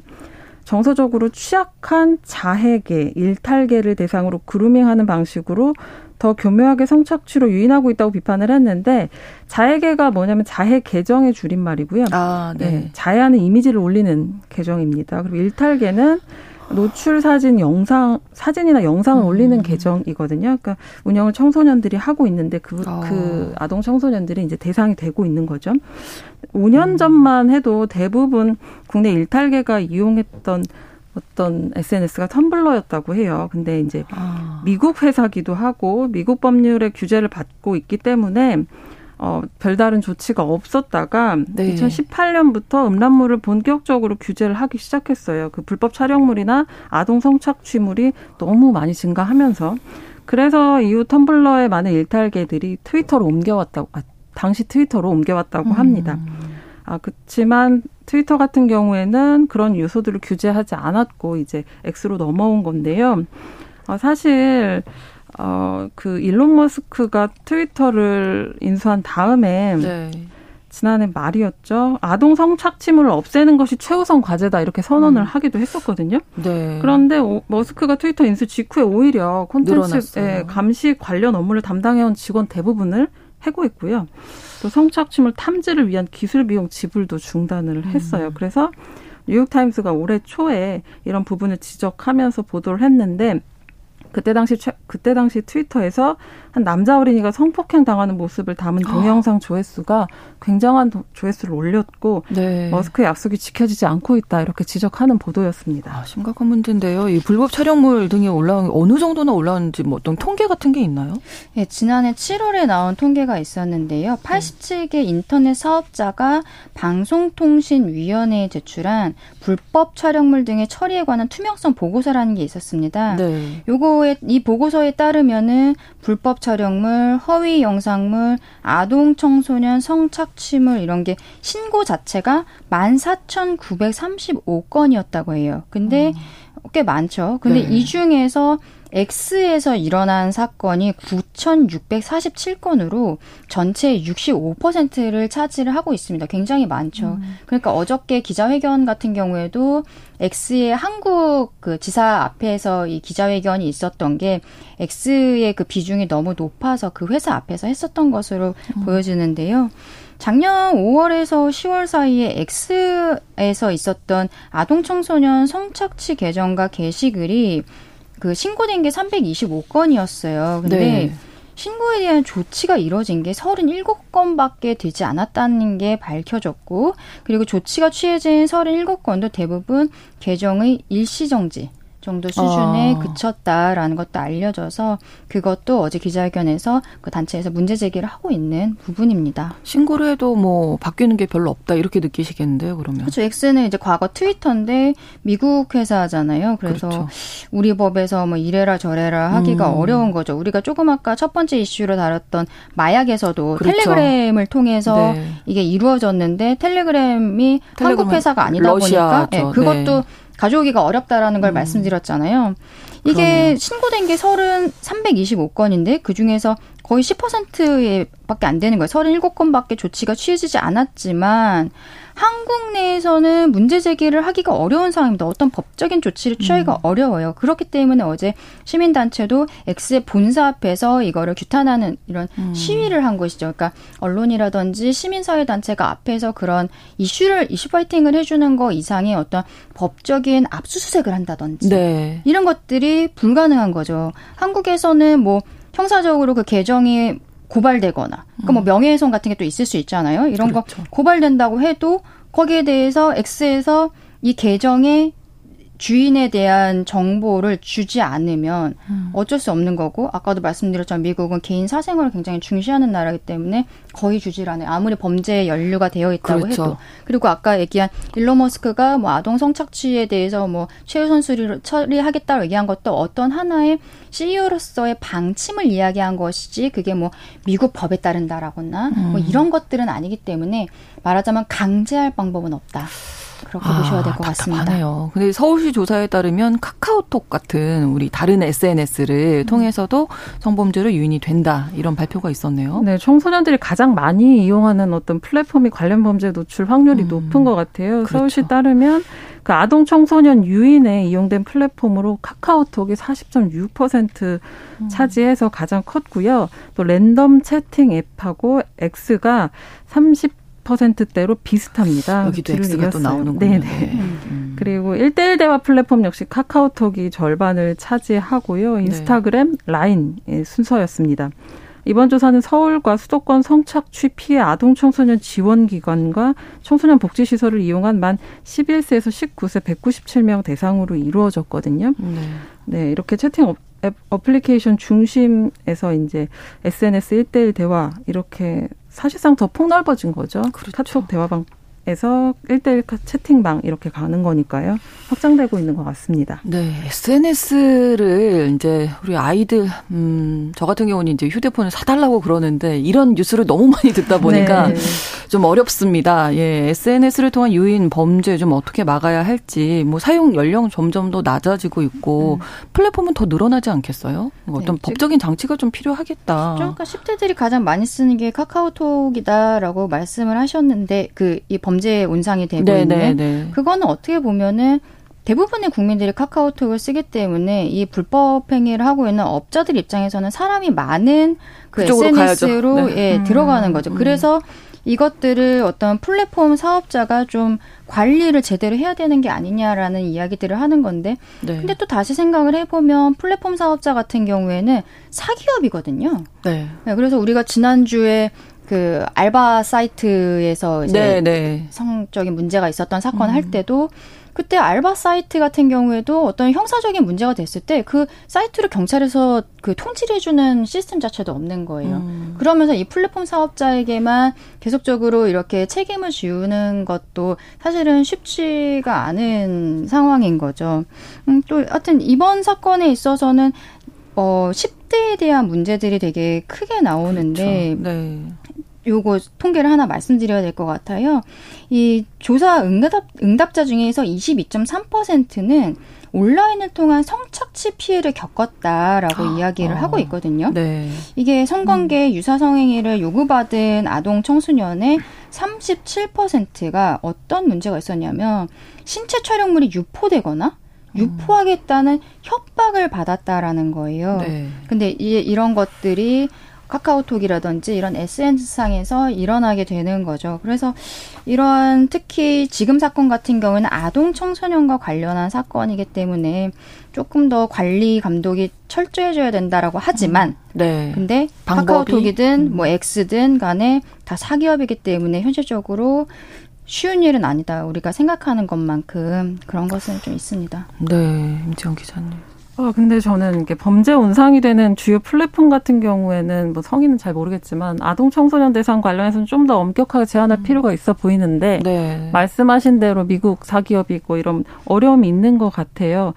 정서적으로 취약한 자해계, 일탈계를 대상으로 그루밍하는 방식으로 더 교묘하게 성착취로 유인하고 있다고 비판을 했는데 자해계가 뭐냐면 자해 계정의 줄임말이고요. 아, 네. 네. 자해하는 이미지를 올리는 계정입니다. 그리고 일탈계는 노출 사진, 영상, 사진이나 영상을 음. 올리는 계정이거든요. 그러니까 운영을 청소년들이 하고 있는데 그, 어. 그 아동 청소년들이 이제 대상이 되고 있는 거죠. 5년 음. 전만 해도 대부분 국내 일탈계가 이용했던 어떤 SNS가 텀블러였다고 해요. 근데 이제 아. 미국 회사기도 하고 미국 법률의 규제를 받고 있기 때문에 어, 별다른 조치가 없었다가 네. 2018년부터 음란물을 본격적으로 규제를 하기 시작했어요. 그 불법 촬영물이나 아동 성착취물이 너무 많이 증가하면서 그래서 이후 텀블러의 많은 일탈계들이 트위터로 옮겨왔다고 아, 당시 트위터로 옮겨왔다고 음. 합니다. 아, 그렇지만 트위터 같은 경우에는 그런 요소들을 규제하지 않았고 이제 X로 넘어온 건데요. 어, 사실 어, 그 일론 머스크가 트위터를 인수한 다음에 네. 지난해 말이었죠. 아동 성착취물을 없애는 것이 최우선 과제다 이렇게 선언을 음. 하기도 했었거든요. 네. 그런데 오, 머스크가 트위터 인수 직후에 오히려 콘텐츠 감시 관련 업무를 담당해온 직원 대부분을 해고했고요. 또 성착취물 탐지를 위한 기술 비용 지불도 중단을 음. 했어요. 음. 그래서 뉴욕타임스가 올해 초에 이런 부분을 지적하면서 보도를 했는데 그때 당시 그때 당시 트위터에서 한 남자 어린이가 성폭행 당하는 모습을 담은 동영상 조회수가 굉장한 조회수를 올렸고 네. 머스크의 약속이 지켜지지 않고 있다 이렇게 지적하는 보도였습니다. 아, 심각한 문제인데요. 이 불법 촬영물 등이 올라온 어느 정도나 올라왔는지 뭐 어떤 통계 같은 게 있나요? 네, 지난해 7월에 나온 통계가 있었는데요. 87개 인터넷 사업자가 방송통신위원회에 제출한 불법 촬영물 등의 처리에 관한 투명성 보고서라는 게 있었습니다. 네. 요거에 이 보고서에 따르면은 불법 촬영물, 허위 영상물, 아동 청소년 성착취물 이런 게 신고 자체가 14,935건이었다고 해요. 근데 음. 꽤 많죠. 근데 네. 이 중에서 X에서 일어난 사건이 9,647건으로 전체의 65%를 차지를 하고 있습니다. 굉장히 많죠. 음. 그러니까 어저께 기자회견 같은 경우에도 X의 한국 그 지사 앞에서 이 기자회견이 있었던 게 X의 그 비중이 너무 높아서 그 회사 앞에서 했었던 것으로 음. 보여지는데요. 작년 5월에서 10월 사이에 X에서 있었던 아동 청소년 성착취 계정과 게시글이 그 신고된 게 325건이었어요. 근데 네. 신고에 대한 조치가 이뤄진 게 37건밖에 되지 않았다는 게 밝혀졌고, 그리고 조치가 취해진 37건도 대부분 계정의 일시 정지, 정도 수준에 아. 그쳤다라는 것도 알려져서 그것도 어제 기자회견에서 그 단체에서 문제 제기를 하고 있는 부분입니다. 신고를 해도 뭐 바뀌는 게 별로 없다 이렇게 느끼시겠는데요, 그러면? 그렇죠. X는 이제 과거 트위터인데 미국 회사잖아요. 그래서 그렇죠. 우리 법에서 뭐 이래라 저래라 하기가 음. 어려운 거죠. 우리가 조금 아까 첫 번째 이슈로 다뤘던 마약에서도 그렇죠. 텔레그램을 통해서 네. 이게 이루어졌는데 텔레그램이 텔레그램 한국 회사가 아니다. 보니까 네, 그것도 네. 가져오기가 어렵다라는 걸 음. 말씀드렸잖아요. 이게 그러네요. 신고된 게 30, 325건인데 그 중에서 거의 10%밖에 안 되는 거예요. 37건밖에 조치가 취해지지 않았지만 한국 내에서는 문제 제기를 하기가 어려운 상황입니다. 어떤 법적인 조치를 취하기가 음. 어려워요. 그렇기 때문에 어제 시민단체도 X의 본사 앞에서 이거를 규탄하는 이런 음. 시위를 한 것이죠. 그러니까 언론이라든지 시민사회단체가 앞에서 그런 이슈를 이슈 파이팅을 해주는 거 이상의 어떤 법적인 압수수색을 한다든지 네. 이런 것들이 불가능한 거죠. 한국에서는 뭐 형사적으로 그 계정이 고발되거나 그러니까 뭐 음. 명예훼손 같은 게 또 있을 수 있잖아요. 이런 그렇죠. 거 고발된다고 해도 거기에 대해서 X에서 이 계정에 주인에 대한 정보를 주지 않으면 음. 어쩔 수 없는 거고 아까도 말씀드렸지만 미국은 개인 사생활을 굉장히 중시하는 나라이기 때문에 거의 주질 않아요. 아무리 범죄에 연루가 되어 있다고 그렇죠. 해도 그리고 아까 얘기한 일론 머스크가 뭐 아동 성착취에 대해서 뭐 최우선 수리를 처리하겠다고 얘기한 것도 어떤 하나의 CEO로서의 방침을 이야기한 것이지 그게 뭐 미국 법에 따른다라거나 뭐 음. 뭐 이런 것들은 아니기 때문에 말하자면 강제할 방법은 없다. 그렇게 아, 보셔야 될 것 같습니다. 답답하네요. 근데 서울시 조사에 따르면 카카오톡 같은 우리 다른 SNS를 음. 통해서도 성범죄로 유인이 된다 이런 발표가 있었네요. 네, 청소년들이 가장 많이 이용하는 어떤 플랫폼이 관련 범죄 노출 확률이 음. 높은 것 같아요. 그렇죠. 서울시 따르면 그 아동 청소년 유인에 이용된 플랫폼으로 카카오톡이 40.6% 음. 차지해서 가장 컸고요. 또 랜덤 채팅 앱하고 X가 30 퍼센트대로 비슷합니다. 여기도 X가 또 나오는군요. 네네. 네. 음. 그리고 1대1 대화 플랫폼 역시 카카오톡이 절반을 차지하고요. 인스타그램, 네. 라인 순서였습니다. 이번 조사는 서울과 수도권 성착취 피해 아동 청소년 지원 기관과 청소년 복지 시설을 이용한 만 11세에서 19세 197명 대상으로 이루어졌거든요. 네. 네, 이렇게 채팅 앱 어플리케이션 중심에서 이제 SNS 1대1 대화 이렇게 사실상 더 폭넓어진 거죠. 그렇죠. 카톡 대화방 에서 1대1 채팅방 이렇게 가는 거니까요. 확장되고 있는 것 같습니다. 네. SNS를 이제 우리 아이들, 음, 저 같은 경우는 이제 휴대폰을 사달라고 그러는데 이런 뉴스를 너무 많이 듣다 보니까 네. 좀 어렵습니다. 예. SNS를 통한 유인 범죄 좀 어떻게 막아야 할지 뭐 사용 연령 점점 더 낮아지고 있고 음. 플랫폼은 더 늘어나지 않겠어요? 뭐 어떤 네. 법적인 장치가 좀 필요하겠다. 그러니까 10대들이 가장 많이 쓰는 게 카카오톡이다라고 말씀을 하셨는데 그이 범죄 온상이 되고 네, 있는 네, 네. 그거는 어떻게 보면은 대부분의 국민들이 카카오톡을 쓰기 때문에 이 불법 행위를 하고 있는 업자들 입장에서는 사람이 많은 그 SNS로 네. 예, 음. 들어가는 거죠. 음. 그래서 이것들을 어떤 플랫폼 사업자가 좀 관리를 제대로 해야 되는 게 아니냐라는 이야기들을 하는 건데 네. 근데 또 다시 생각을 해보면 플랫폼 사업자 같은 경우에는 사기업이거든요. 네. 네 그래서 우리가 지난주에 그 알바 사이트에서 이제 네, 네. 성적인 문제가 있었던 사건 음. 할 때도 그때 알바 사이트 같은 경우에도 어떤 형사적인 문제가 됐을 때 그 사이트를 경찰에서 그 통지해주는 시스템 자체도 없는 거예요. 음. 그러면서 이 플랫폼 사업자에게만 계속적으로 이렇게 책임을 지우는 것도 사실은 쉽지가 않은 상황인 거죠. 음, 또 하여튼 이번 사건에 있어서는 어 10대에 대한 문제들이 되게 크게 나오는데 그렇죠. 네. 요거 통계를 하나 말씀드려야 될 것 같아요. 이 조사 응답, 응답자 중에서 22.3%는 온라인을 통한 성착취 피해를 겪었다라고 아, 이야기를 어. 하고 있거든요. 네. 이게 성관계 음. 유사성행위를 요구받은 아동 청소년의 37%가 어떤 문제가 있었냐면 신체 촬영물이 유포되거나 음. 유포하겠다는 협박을 받았다라는 거예요. 네. 근데 이, 이런 것들이 카카오톡이라든지 이런 SNS상에서 일어나게 되는 거죠. 그래서 이러한 특히 지금 사건 같은 경우는 아동 청소년과 관련한 사건이기 때문에 조금 더 관리 감독이 철저해져야 된다라고 하지만 음, 네. 근데 방법이? 카카오톡이든 음. 뭐 X든 간에 다 사기업이기 때문에 현실적으로 쉬운 일은 아니다. 우리가 생각하는 것만큼 그런 것은 좀 있습니다. 네, 임지영 기자님. 아, 근데 저는 이게 범죄 온상이 되는 주요 플랫폼 같은 경우에는 뭐 성인은 잘 모르겠지만 아동 청소년 대상 관련해서는 좀 더 엄격하게 제한할 음. 필요가 있어 보이는데 네. 말씀하신 대로 미국 사기업이 있고 이런 어려움이 있는 것 같아요.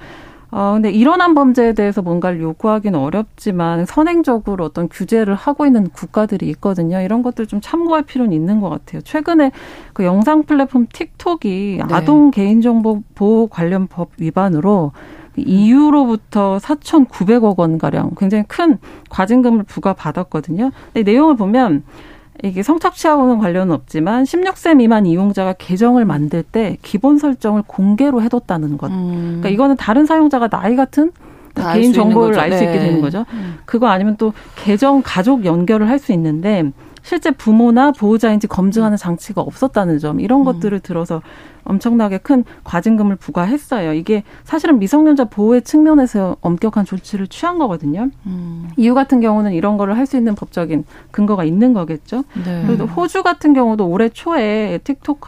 어, 근데 일어난 범죄에 대해서 뭔가를 요구하기는 어렵지만 선행적으로 어떤 규제를 하고 있는 국가들이 있거든요. 이런 것들 좀 참고할 필요는 있는 것 같아요. 최근에 그 영상 플랫폼 틱톡이 네. 아동 개인정보 보호 관련 법 위반으로 이후로부터 4,900억 원 가량 굉장히 큰 과징금을 부과받았거든요. 내용을 보면 이게 성착취하고는 관련은 없지만 16세 미만 이용자가 계정을 만들 때 기본 설정을 공개로 해뒀다는 것. 음. 그러니까 이거는 다른 사용자가 나이 같은 개인 정보를 알 수 있게 되는 네. 거죠. 음. 그거 아니면 또 계정 가족 연결을 할 수 있는데 실제 부모나 보호자인지 검증하는 장치가 없었다는 점 이런 음. 것들을 들어서 엄청나게 큰 과징금을 부과했어요. 이게 사실은 미성년자 보호의 측면에서 엄격한 조치를 취한 거거든요. 음. 이유 같은 경우는 이런 거를 할 수 있는 법적인 근거가 있는 거겠죠. 네. 그리고 호주 같은 경우도 올해 초에 틱톡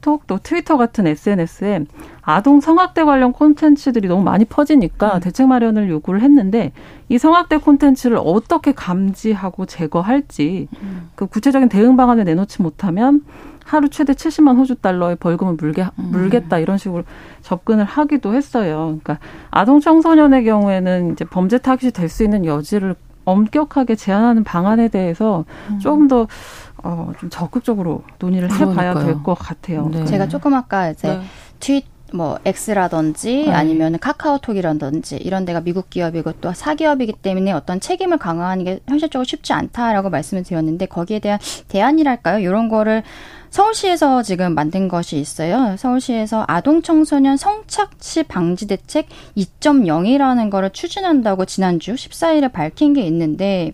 틱톡 또 트위터 같은 SNS에 아동 성학대 관련 콘텐츠들이 너무 많이 퍼지니까 음. 대책 마련을 요구를 했는데 이 성학대 콘텐츠를 어떻게 감지하고 제거할지 음. 그 구체적인 대응 방안을 내놓지 못하면 하루 최대 70만 호주 달러의 벌금을 물게 음. 물겠다 이런 식으로 접근을 하기도 했어요. 그러니까 아동 청소년의 경우에는 이제 범죄 타깃이 될 수 있는 여지를 엄격하게 제한하는 방안에 대해서 음. 조금 더 어, 좀 적극적으로 논의를 해봐야 될 것 같아요. 네. 제가 조금 아까 이제 네. 트윗 뭐 엑스라든지 네. 아니면 카카오톡이라든지 이런 데가 미국 기업이고 또 사기업이기 때문에 어떤 책임을 강화하는 게 현실적으로 쉽지 않다라고 말씀을 드렸는데 거기에 대한 대안이랄까요? 이런 거를 서울시에서 지금 만든 것이 있어요. 서울시에서 아동 청소년 성착취 방지 대책 2.0이라는 거를 추진한다고 지난주 14일에 밝힌 게 있는데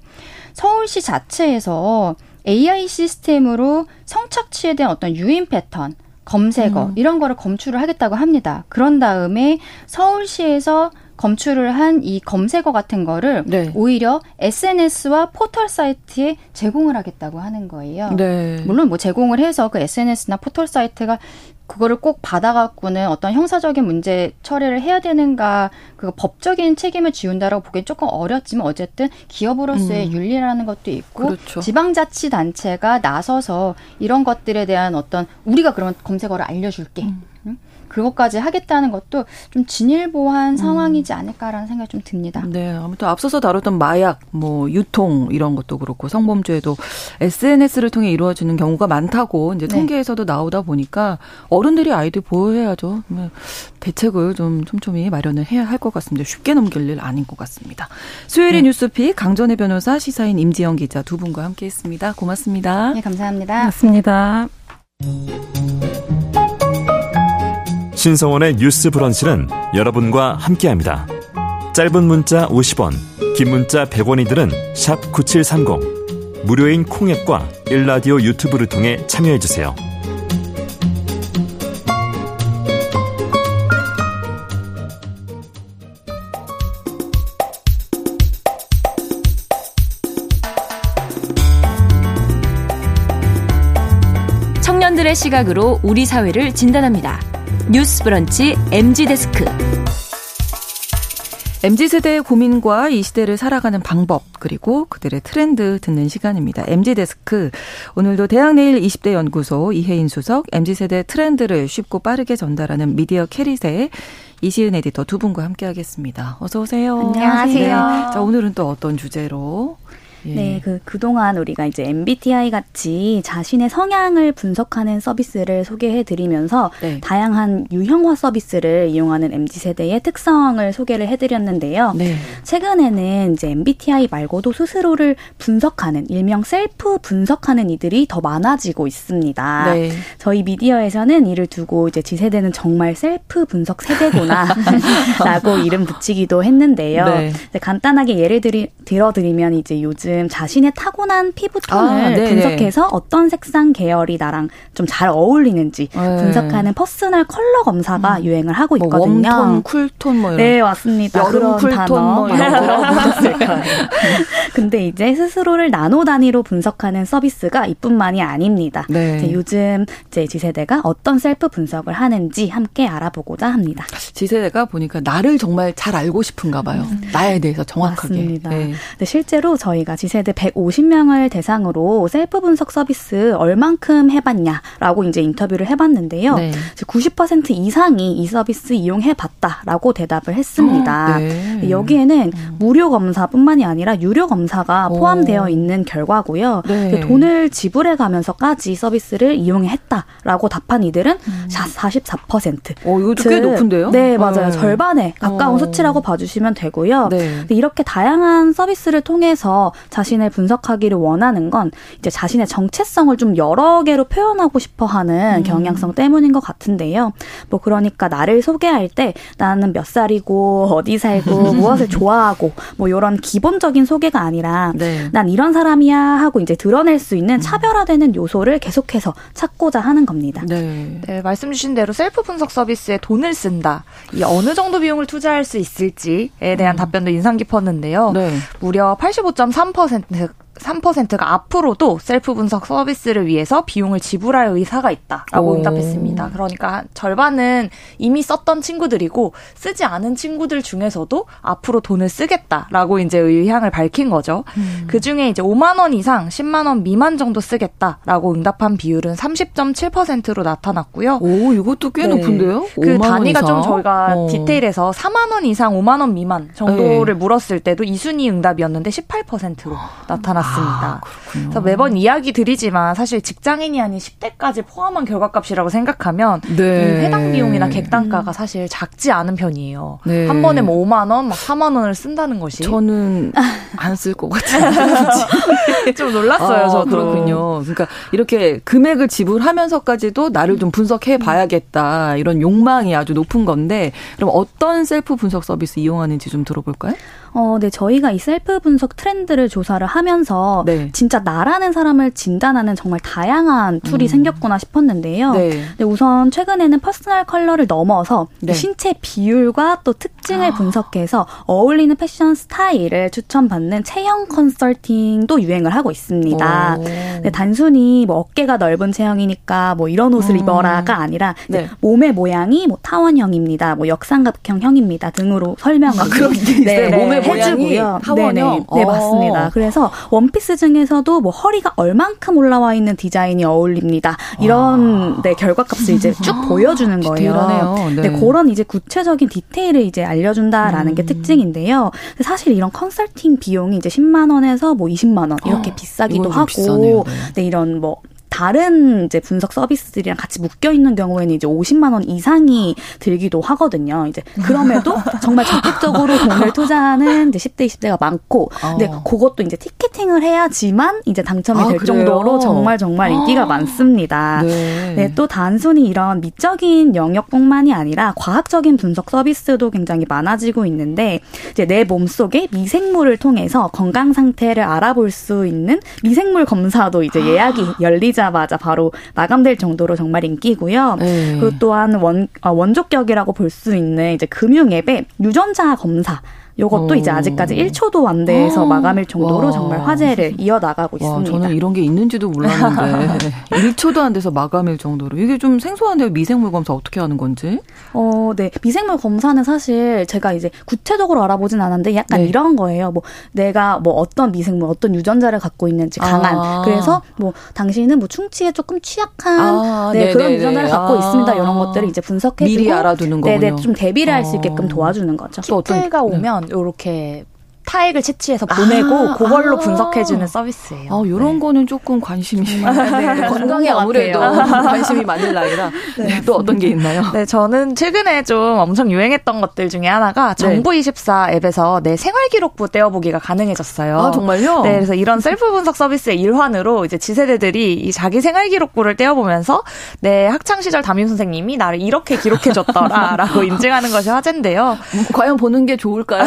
서울시 자체에서 AI 시스템으로 성착취에 대한 어떤 유인 패턴 검색어 음. 이런 거를 검출을 하겠다고 합니다. 그런 다음에 서울시에서 검출을 한 이 검색어 같은 거를 네. 오히려 SNS와 포털 사이트에 제공을 하겠다고 하는 거예요. 네. 물론 뭐 제공을 해서 그 SNS나 포털 사이트가 그거를 꼭 받아갖고는 어떤 형사적인 문제 처리를 해야 되는가, 그 법적인 책임을 지운다라고 보기엔 조금 어렵지만 어쨌든 기업으로서의 음. 윤리라는 것도 있고 그렇죠. 지방자치단체가 나서서 이런 것들에 대한 어떤 우리가 그런 검색어를 알려줄게. 음. 그것까지 하겠다는 것도 좀 진일보한 음. 상황이지 않을까라는 생각이 좀 듭니다. 네, 아무튼 앞서서 다뤘던 마약, 뭐 유통 이런 것도 그렇고 성범죄도 SNS를 통해 이루어지는 경우가 많다고 이제 네. 통계에서도 네. 나오다 보니까 어른들이 아이들 보호해야죠. 네, 대책을 좀 촘촘히 마련을 해야 할 것 같습니다. 쉽게 넘길 일 아닌 것 같습니다. 수요일의 네. 뉴스픽 강전혜 변호사, 시사인 임지영 기자 두 분과 함께했습니다. 고맙습니다. 네, 감사합니다. 고맙습니다. 신성원의 뉴스 브런치는 여러분과 함께합니다. 짧은 문자 50원, 긴 문자 100원이들은 9730. 무료인 콩앱과 일라디오 유튜브를 통해 참여해주세요. 청년들의 시각으로 우리 사회를 진단합니다. 뉴스 브런치 MZ 데스크. MZ 세대의 고민과 이 시대를 살아가는 방법 그리고 그들의 트렌드 듣는 시간입니다. MZ 데스크 오늘도 대학내일 20대 연구소 이혜인 수석 MZ 세대 트렌드를 쉽고 빠르게 전달하는 미디어 캐릿의 이시은 에디터 두 분과 함께하겠습니다. 어서 오세요. 안녕하세요. 네. 자 오늘은 또 어떤 주제로 예. 네, 그 그동안 우리가 이제 MBTI 같이 자신의 성향을 분석하는 서비스를 소개해 드리면서 네. 다양한 유형화 서비스를 이용하는 MZ 세대의 특성을 소개를 해 드렸는데요. 네. 최근에는 이제 MBTI 말고도 스스로를 분석하는 일명 셀프 분석하는 이들이 더 많아지고 있습니다. 네. 저희 미디어에서는 이를 두고 이제 Z세대는 정말 셀프 분석 세대구나 *laughs* 라고 이름 붙이기도 했는데요. 네. 간단하게 예를 들이, 들어드리면 이제 요즘 요즘 자신의 타고난 피부톤을 아, 분석해서 어떤 색상 계열이 나랑 좀 잘 어울리는지 네. 분석하는 personal color 검사가 음. 유행을 하고 뭐 있거든요. 뭐 warm tone, cool tone 뭐 이런. 네, 맞습니다. 여름 cool tone 뭐 이런 거. *laughs* *laughs* 근데 이제 스스로를 나노 단위로 분석하는 서비스가 이뿐만이 아닙니다. 네. 이제 요즘 이제 Z세대가 어떤 셀프 분석을 하는지 함께 알아보고자 합니다. 지세대가 보니까 나를 정말 잘 알고 싶은가 봐요. 음. 나에 대해서 정확하게. 맞습니다. 네. 실제로 저희가 G세대 150명을 대상으로 셀프 분석 서비스 얼만큼 해봤냐라고 이제 인터뷰를 해봤는데요. 네. 90% 이상이 이 서비스 이용해봤다라고 대답을 했습니다. 어, 네. 여기에는 음. 무료 검사뿐만이 아니라 유료 검사가 포함되어 있는 결과고요. 네. 돈을 지불해 가면서까지 서비스를 이용했다라고 답한 이들은 음. 44%. 어, 이것도 즉, 꽤 높은데요? 네, 맞아요. 네. 절반에 가까운 어. 수치라고 봐주시면 되고요. 네. 이렇게 다양한 서비스를 통해서 자신을 분석하기를 원하는 건 이제 자신의 정체성을 좀 여러 개로 표현하고 싶어 하는 음. 경향성 때문인 것 같은데요. 뭐 그러니까 나를 소개할 때 나는 몇 살이고 어디 살고 *laughs* 무엇을 좋아하고 뭐 이런 기본적인 소개가 아니라 네. 난 이런 사람이야 하고 이제 드러낼 수 있는 음. 차별화되는 요소를 계속해서 찾고자 하는 겁니다. 네. 네, 말씀 주신 대로 셀프 분석 서비스에 돈을 쓴다. 이 어느 정도 비용을 투자할 수 있을지에 대한 음. 답변도 인상 깊었는데요. 네. 무려 85.3% 3% 가 앞으로도 셀프 분석 서비스를 위해서 비용을 지불할 의사가 있다라고 오. 응답했습니다. 그러니까 절반은 이미 썼던 친구들이고 쓰지 않은 친구들 중에서도 앞으로 돈을 쓰겠다라고 이제 의향을 밝힌 거죠. 음. 그 중에 이제 5만 원 이상 10만 원 미만 정도 쓰겠다라고 응답한 비율은 30.7%로 나타났고요. 오, 이것도 꽤 네. 높은데요? 그 단위가 좀 저희가 어. 디테일해서 4만 원 이상 5만 원 미만 정도를 네. 물었을 때도 이 순위 응답이었는데 18%로 나타났습니다. 아, 그래서 매번 이야기 드리지만 사실 직장인이 아닌 10대까지 포함한 결과값이라고 생각하면 네. 해당 비용이나 객단가가 사실 작지 않은 편이에요. 네. 한 번에 뭐 5만 원, 막 4만 원을 쓴다는 것이 저는 안 쓸 것 같아요. *laughs* 좀 놀랐어요. 아, 저도. 그렇군요. 그러니까 이렇게 금액을 지불하면서까지도 나를 좀 분석해 봐야겠다 이런 욕망이 아주 높은 건데 그럼 어떤 셀프 분석 서비스 이용하는지 좀 들어볼까요? 어, 네, 저희가 이 셀프 분석 트렌드를 조사를 하면서 네. 진짜 나라는 사람을 진단하는 정말 다양한 tool이 음. 생겼구나 싶었는데요. 네. 네, 우선 최근에는 personal color를 넘어서 네. 신체 비율과 또 특징을 아. 분석해서 어울리는 패션 스타일을 추천받는 체형 컨설팅도 유행을 하고 있습니다. 네, 단순히 뭐 어깨가 넓은 체형이니까 뭐 이런 옷을 음. 입어라가 아니라 네. 몸의 모양이 뭐 타원형입니다, 뭐 역삼각형형입니다 등으로 설명을. 아, 그런 게 있어요. 네, 몸의 해주고요. 네네. 네, 맞습니다. 그래서 원피스 중에서도 뭐 허리가 얼만큼 올라와 있는 디자인이 어울립니다. 이런 아. 네, 결과값을 이제 쭉 보여주는 거예요. 네. 네, 그런 이제 구체적인 디테일을 이제 알려준다라는 음. 게 특징인데요. 사실 이런 컨설팅 비용이 이제 10만 원에서 뭐 20만 원 이렇게 어, 비싸기도 하고, 비싸네요, 네. 네, 이런 뭐 다른 이제 분석 서비스들이랑 같이 묶여 있는 경우에는 이제 50만 원 이상이 들기도 하거든요. 이제 그럼에도 *laughs* 정말 적극적으로 돈을 투자하는 이제 10대, 20대가 많고, 어. 근데 그것도 이제 티켓팅을 해야지만 이제 당첨이 아, 될 그래요? 정도로 정말 정말 인기가 아. 많습니다. 네. 네, 또 단순히 이런 미적인 영역뿐만이 아니라 과학적인 분석 서비스도 굉장히 많아지고 있는데, 이제 내 몸속에 미생물을 통해서 건강 상태를 알아볼 수 있는 미생물 검사도 이제 예약이 *gasps* 열리지 열리자마자 바로 마감될 정도로 정말 인기고요. 네. 그리고 또한 원, 어, 원조격이라고 볼 수 있는 이제 금융 앱의 유전자 검사 요것도 어. 이제 아직까지 1초도 안 돼서 어. 마감일 정도로 와. 정말 화제를 이어나가고 와, 있습니다. 저는 이런 게 있는지도 몰랐는데 *laughs* 1초도 안 돼서 마감일 정도로 이게 좀 생소한데요. 미생물 검사 어떻게 하는 건지? 어, 네. 미생물 검사는 사실 제가 이제 구체적으로 알아보진 않았는데 약간 네. 이런 거예요. 뭐 내가 뭐 어떤 미생물, 어떤 유전자를 갖고 있는지 강한. 아. 그래서 뭐 당신은 뭐 충치에 조금 취약한 아. 네, 그런 유전자를 갖고 아. 있습니다. 이런 것들을 이제 분석해 주고 미리 알아두는 거군요. 네, 네. 좀 대비를 할 수 있게끔 도와주는 거죠. 또 어떤 때가 오면 요렇게 타액을 채취해서 보내고 아, 그걸로 아. 분석해주는 서비스예요. 아, 이런 네. 거는 조금 관심이 네, 건강에 아무래도 *laughs* 관심이 많은 나이라 네. 네, 또 어떤 게 있나요? 네, 저는 최근에 좀 엄청 유행했던 것들 중에 하나가 정부 24 앱에서 내 생활 기록부 떼어보기가 가능해졌어요. 아, 정말요? 네, 그래서 이런 셀프 분석 서비스의 일환으로 이제 Z세대들이 이 자기 생활 기록부를 떼어보면서 내 학창 시절 담임 선생님이 나를 이렇게 기록해줬더라라고 *laughs* 인증하는 것이 화제인데요. 음, 과연 보는 게 좋을까요?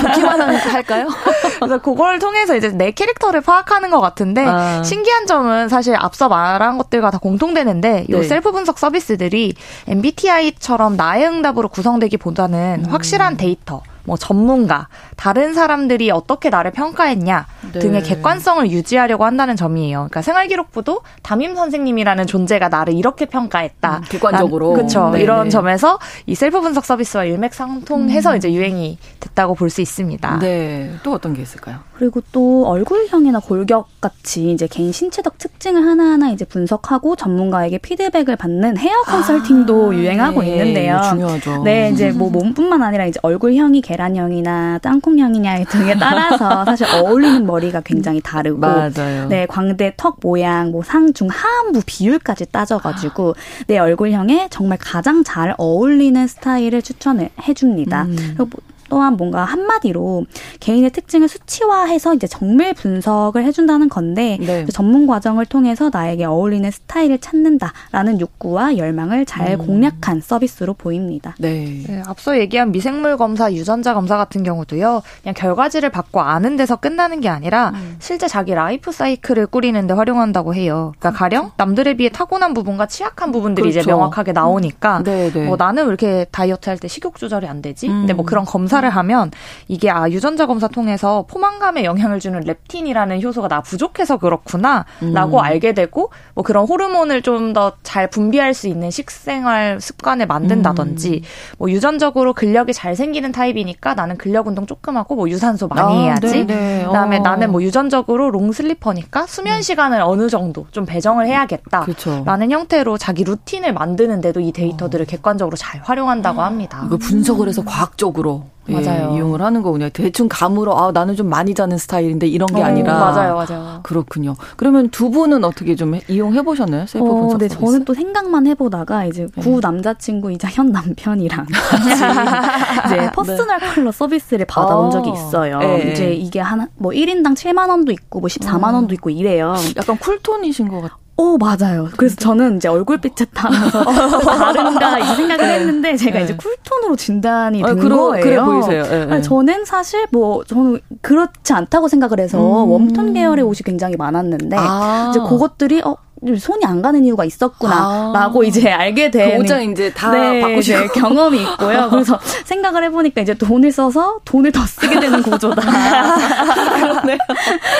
좋기만 한 할까요? *laughs* 그래서 그걸 통해서 이제 내 캐릭터를 파악하는 것 같은데 아. 신기한 점은 사실 앞서 말한 것들과 다 공통되는데 이 네. 셀프 분석 서비스들이 MBTI처럼 나의 응답으로 구성되기보다는 음. 확실한 데이터 뭐 전문가, 다른 사람들이 어떻게 나를 평가했냐 네. 등의 객관성을 유지하려고 한다는 점이에요. 그러니까 생활기록부도 담임 선생님이라는 존재가 나를 이렇게 평가했다. 음, 객관적으로. 그렇죠. 이런 점에서 이 셀프 분석 서비스와 일맥상통해서 음. 이제 유행이 됐다고 볼 수 있습니다. 네. 또 어떤 게 있을까요? 그리고 또 얼굴형이나 골격 같이 이제 개인 신체적 특징을 하나하나 이제 분석하고 전문가에게 피드백을 받는 헤어 컨설팅도 아, 유행하고 네. 있는데요. 중요하죠. 네, 이제 뭐 몸뿐만 아니라 이제 얼굴형이 계란형이나 땅콩형이냐 등에 따라서 *laughs* 사실 어울리는 머리가 굉장히 다르고 맞아요. 네 광대 턱 모양 뭐 상중 하안부 비율까지 따져가지고 내 얼굴형에 정말 가장 잘 어울리는 스타일을 추천을 해줍니다. 음. 또한 뭔가 한마디로 개인의 특징을 수치화해서 이제 정밀 분석을 해준다는 건데 네. 전문 과정을 통해서 나에게 어울리는 스타일을 찾는다라는 욕구와 열망을 잘 음. 공략한 서비스로 보입니다. 네. 네. 앞서 얘기한 미생물 검사, 유전자 검사 같은 경우도요. 그냥 결과지를 받고 아는 데서 끝나는 게 아니라 음. 실제 자기 라이프 사이클을 꾸리는데 활용한다고 해요. 그러니까 그렇죠. 가령 남들에 비해 타고난 부분과 취약한 부분들이 그렇죠. 이제 명확하게 나오니까 음. 네, 네. 뭐 나는 왜 이렇게 다이어트 할 때 식욕 조절이 안 되지? 근데 뭐 음. 그런 검사 검사를 하면 이게 아 유전자 검사 통해서 포만감에 영향을 주는 렙틴이라는 효소가 나 부족해서 그렇구나라고 음. 알게 되고 뭐 그런 호르몬을 좀 더 잘 분비할 수 있는 식생활 습관을 만든다든지 음. 뭐 유전적으로 근력이 잘 생기는 타입이니까 나는 근력 운동 조금 하고 뭐 유산소 많이 아, 해야지. 네네. 네. 그다음에 어. 나는 뭐 유전적으로 long sleeper니까 수면 음. 시간을 어느 정도 좀 배정을 해야겠다라는. 형태로 자기 루틴을 만드는데도 이 데이터들을 어. 객관적으로 잘 활용한다고 합니다. 이거 분석을 해서 과학적으로 예, 맞아요. 이용을 하는 거군요. 대충 감으로 아 나는 좀 많이 자는 스타일인데 이런 게 어, 아니라 맞아요, 맞아요. 그렇군요. 그러면 두 분은 어떻게 좀 이용해 보셨나요? 셀프 어, 분석 네, 서비스? 저는 또 생각만 해보다가 이제 네. 구 남자친구이자 현 남편이랑 *laughs* 이제 네. personal 네. 컬러 서비스를 받아본 어. 적이 있어요. 네. 이제 이게 한 뭐 1인당 7만 원도 있고 뭐 14만 음. 원도 있고 이래요. 약간 cool tone이신 것 같아요. 오, 맞아요. 그래서 저는 이제 얼굴빛에 따라서 *laughs* 다른가 이 생각을 네. 했는데 제가 네. 이제 cool tone으로 진단이 아, 된 그러, 거예요. 그래 보이세요. 네, 네. 저는 사실 뭐 저는 그렇지 않다고 생각을 해서 음. warm tone 계열의 옷이 굉장히 많았는데 아. 이제 그것들이 어 손이 안 가는 이유가 있었구나라고 아. 이제 알게 된 고장 이제 다 네, 바꾸시고 네, 경험이 있고요. *laughs* 그래서 생각을 해보니까 이제 돈을 써서 돈을 더 쓰게 되는 구조다. *laughs*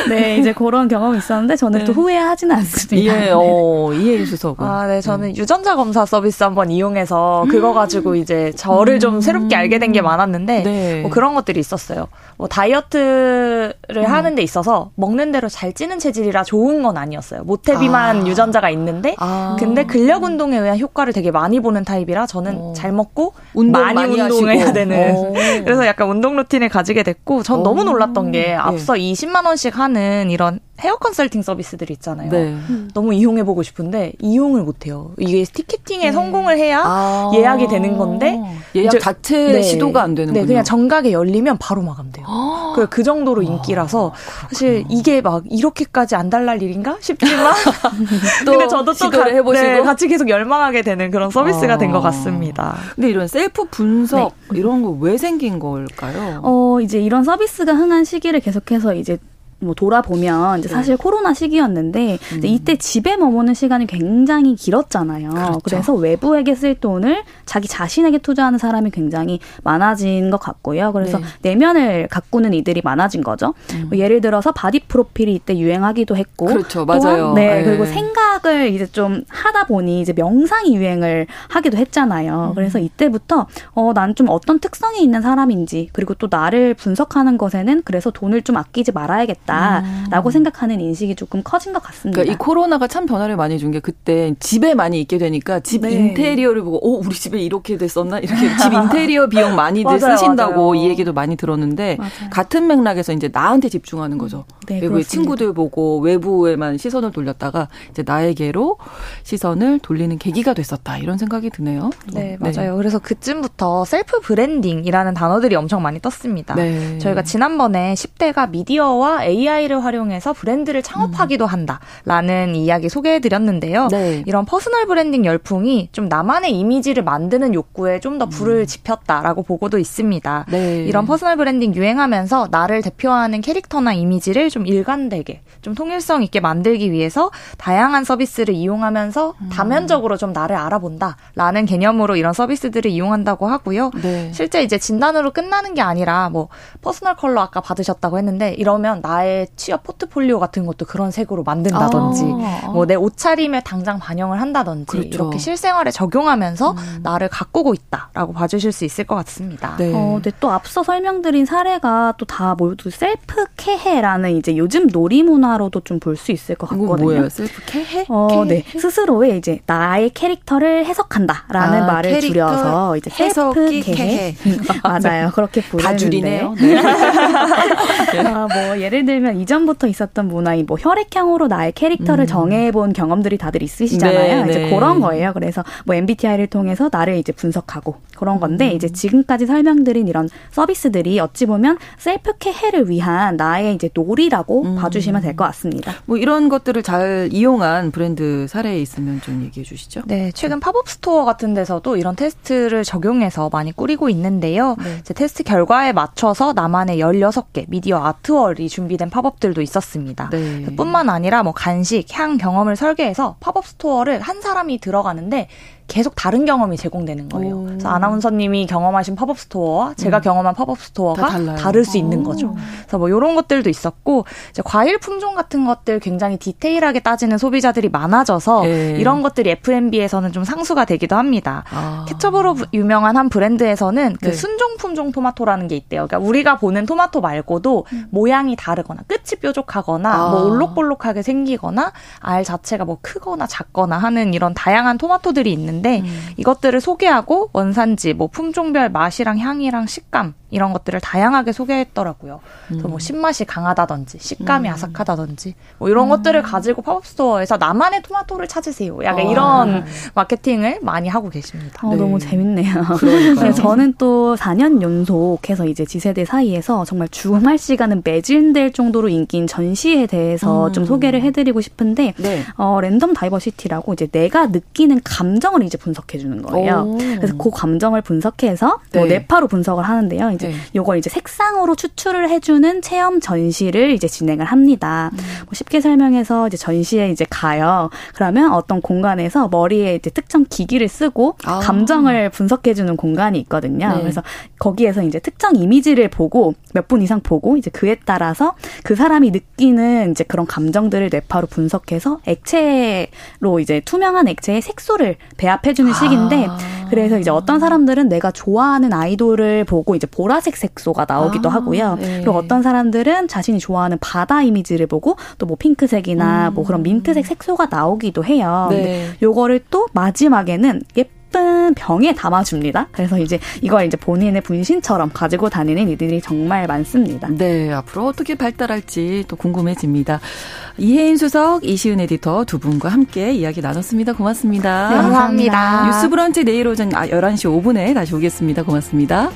네, 이제 그런 경험이 있었는데 저는 네. 또 후회하지는 않습니다. 예, 네. 어, 이해해 주셔서. 아, 네, 저는 음. 유전자 검사 서비스 한번 이용해서 그거 음. 가지고 이제 저를 음. 좀 새롭게 알게 된 게 많았는데 네. 뭐 그런 것들이 있었어요. 뭐 다이어트를 음. 하는 데 있어서 먹는 대로 잘 찌는 체질이라 좋은 건 아니었어요. 모태 비만 아. 유전자가 있는데 아. 근데 근력 운동에 의한 효과를 되게 많이 보는 타입이라 저는 어. 잘 먹고 운동 많이, 많이 운동해야 되는 어. *laughs* 그래서 약간 운동 루틴을 가지게 됐고 전 어. 너무 놀랐던 게 네. 앞서 네. 20만 원씩 하는 이런 헤어 컨설팅 서비스들 있잖아요. 네. 너무 이용해 보고 싶은데 이용을 못 해요. 이게 티켓팅에 네. 성공을 해야 아. 예약이 되는 건데 예약 자체 네. 시도가 안 되는 네, 그냥 정각에 열리면 바로 마감돼요. 아. 그, 그 정도로 인기라서 아, 사실 이게 막 이렇게까지 안 달랄 일인가 싶지만 *laughs* *laughs* 또 근데 저도 또 가, 해보시고 네, 같이 계속 열망하게 되는 그런 서비스가 된 것 같습니다. 근데 이런 셀프 분석 네. 이런 거 왜 생긴 걸까요? 어 이제 이런 서비스가 흥한 시기를 계속해서 이제 뭐 돌아보면 이제 네. 사실 네. 코로나 시기였는데 음. 이때 집에 머무는 시간이 굉장히 길었잖아요. 그렇죠. 그래서 외부에게 쓸 돈을 자기 자신에게 투자하는 사람이 굉장히 많아진 것 같고요. 그래서 네. 내면을 가꾸는 이들이 많아진 거죠. 음. 뭐 예를 들어서 바디 프로필이 이때 유행하기도 했고, 그렇죠, 맞아요. 네, 네, 그리고 생각을 이제 좀 하다 보니 이제 명상이 유행을 하기도 했잖아요. 음. 그래서 이때부터 어, 난 좀 어떤 특성이 있는 사람인지 그리고 또 나를 분석하는 것에는 그래서 돈을 좀 아끼지 말아야겠다. 있다라고 음. 생각하는 인식이 조금 커진 것 같습니다. 그러니까 이 코로나가 참 변화를 많이 준 게 그때 집에 많이 있게 되니까 집 네. 인테리어를 보고 오 우리 집에 이렇게 됐었나 이렇게 *laughs* 집 인테리어 비용 많이들 맞아요, 쓰신다고 맞아요. 이 얘기도 많이 들었는데 맞아요. 같은 맥락에서 이제 나한테 집중하는 거죠. 네, 외부의 친구들 보고 외부에만 시선을 돌렸다가 이제 나에게로 시선을 돌리는 계기가 됐었다 이런 생각이 드네요. 네, 네. 맞아요. 네. 그래서 그쯤부터 self branding이라는 단어들이 엄청 많이 떴습니다. 네. 저희가 지난번에 10대가 미디어와 AI AI를 활용해서 브랜드를 창업하기도 음. 한다라는 이야기 소개해드렸는데요. 네. 이런 personal branding 열풍이 좀 나만의 이미지를 만드는 욕구에 좀 더 불을 음. 지폈다라고 보고도 있습니다. 네. 이런 personal branding 유행하면서 나를 대표하는 캐릭터나 이미지를 좀 일관되게 좀 통일성 있게 만들기 위해서 다양한 서비스를 이용하면서 음. 다면적으로 좀 나를 알아본다라는 개념으로 이런 서비스들을 이용한다고 하고요. 네. 실제 이제 진단으로 끝나는 게 아니라 뭐 personal color 아까 받으셨다고 했는데 이러면 나의 취업 포트폴리오 같은 것도 그런 색으로 만든다든지 아. 뭐 내 옷차림에 당장 반영을 한다든지 그렇죠. 이렇게 실생활에 적용하면서 음. 나를 가꾸고 있다라고 봐주실 수 있을 것 같습니다. 네. 어, 근데 또 앞서 설명드린 사례가 또 다 모두 셀프 캐해라는 이제 요즘 놀이 문화로도 좀 볼 수 있을 것 같거든요. 뭐예요? 셀프 캐해? 어, 네. 스스로의 이제 나의 캐릭터를 해석한다라는 아, 말을 줄여서 이제 셀프 캐해. *laughs* 맞아요. 그렇게 부르는데. 다 줄이네요. 네. *laughs* 아, 뭐 예를 들면 들면 이전부터 있었던 문화인 뭐 혈액형으로 나의 캐릭터를 음. 정해본 경험들이 다들 있으시잖아요. 네, 이제 네. 그런 거예요. 그래서 뭐 MBTI를 통해서 나를 이제 분석하고 그런 건데 음. 이제 지금까지 설명드린 이런 서비스들이 어찌 보면 셀프 캐해를 위한 나의 이제 놀이라고 음. 봐주시면 될 것 같습니다. 뭐 이런 것들을 잘 이용한 브랜드 사례 있으면 좀 얘기해 주시죠. 네, 최근 팝업 스토어 같은 데서도 이런 테스트를 적용해서 많이 꾸리고 있는데요. 네. 테스트 결과에 맞춰서 나만의 16개 media art wall이 준비 된 팝업들도 있었습니다. 네. 뿐만 아니라 뭐 간식, 향 경험을 설계해서 팝업 스토어를 한 사람이 들어가는데 계속 다른 경험이 제공되는 거예요. 오. 그래서 아나운서님이 경험하신 팝업 스토어와 제가 음. 경험한 팝업 스토어가 다를 수 있는 거죠. 그래서 뭐 이런 것들도 있었고 이제 과일 품종 같은 것들 굉장히 디테일하게 따지는 소비자들이 많아져서 예. 이런 것들이 F&B에서는 좀 상수가 되기도 합니다. 아. 케첩으로 유명한 한 브랜드에서는 그 네. 순종 품종 토마토라는 게 있대요. 그러니까 우리가 보는 토마토 말고도 음. 모양이 다르거나 끝이 뾰족하거나 아. 뭐 올록볼록하게 생기거나 알 자체가 뭐 크거나 작거나 하는 이런 다양한 토마토들이 있는 데 음. 이것들을 소개하고 원산지, 뭐 품종별 맛이랑 향이랑 식감 이런 것들을 다양하게 소개했더라고요. 그래서 뭐 음. 신맛이 강하다든지 식감이 음. 아삭하다든지 뭐 이런 음. 것들을 가지고 팝업 스토어에서 나만의 토마토를 찾으세요. 약간 아. 이런 마케팅을 많이 하고 계십니다. 어, 네. 너무 재밌네요. 네, 저는 또 4년 연속해서 이제 Z세대 사이에서 정말 주말 시간은 매진될 정도로 인기인 전시에 대해서 음. 좀 소개를 해드리고 싶은데 네. 어, Random Diversity라고 이제 내가 느끼는 감정을 이제 분석해 주는 거예요. 오. 그래서 그 감정을 분석해서 뭐 네. 뭐 뇌파로 분석을 하는데요. 이제 네. 요걸 이제 색상으로 추출을 해주는 체험 전시를 이제 진행을 합니다. 음. 뭐 쉽게 설명해서 이제 전시에 이제 가요. 그러면 어떤 공간에서 머리에 이제 특정 기기를 쓰고 아. 감정을 분석해 주는 공간이 있거든요. 네. 그래서 거기에서 이제 특정 이미지를 보고 몇 분 이상 보고 이제 그에 따라서 그 사람이 느끼는 이제 그런 감정들을 뇌파로 분석해서 액체로 이제 투명한 액체에 색소를 배합 해주는 아. 식인데 그래서 이제 어떤 사람들은 내가 좋아하는 아이돌을 보고 이제 보라 보라색 색소가 나오기도 아, 하고요. 네. 그리고 어떤 사람들은 자신이 좋아하는 바다 이미지를 보고 또 뭐 핑크색이나 음. 뭐 그런 민트색 색소가 나오기도 해요. 네. 근데 요거를 또 마지막에는 예쁜 병에 담아줍니다. 그래서 이제 이걸 이제 본인의 분신처럼 가지고 다니는 이들이 정말 많습니다. 네, 앞으로 어떻게 발달할지 또 궁금해집니다. 이혜인 수석, 이시은 에디터 두 분과 함께 이야기 나눴습니다. 고맙습니다. 네, 감사합니다. 뉴스 브런치 내일 오전 11시 아, 5분에 다시 오겠습니다. 고맙습니다.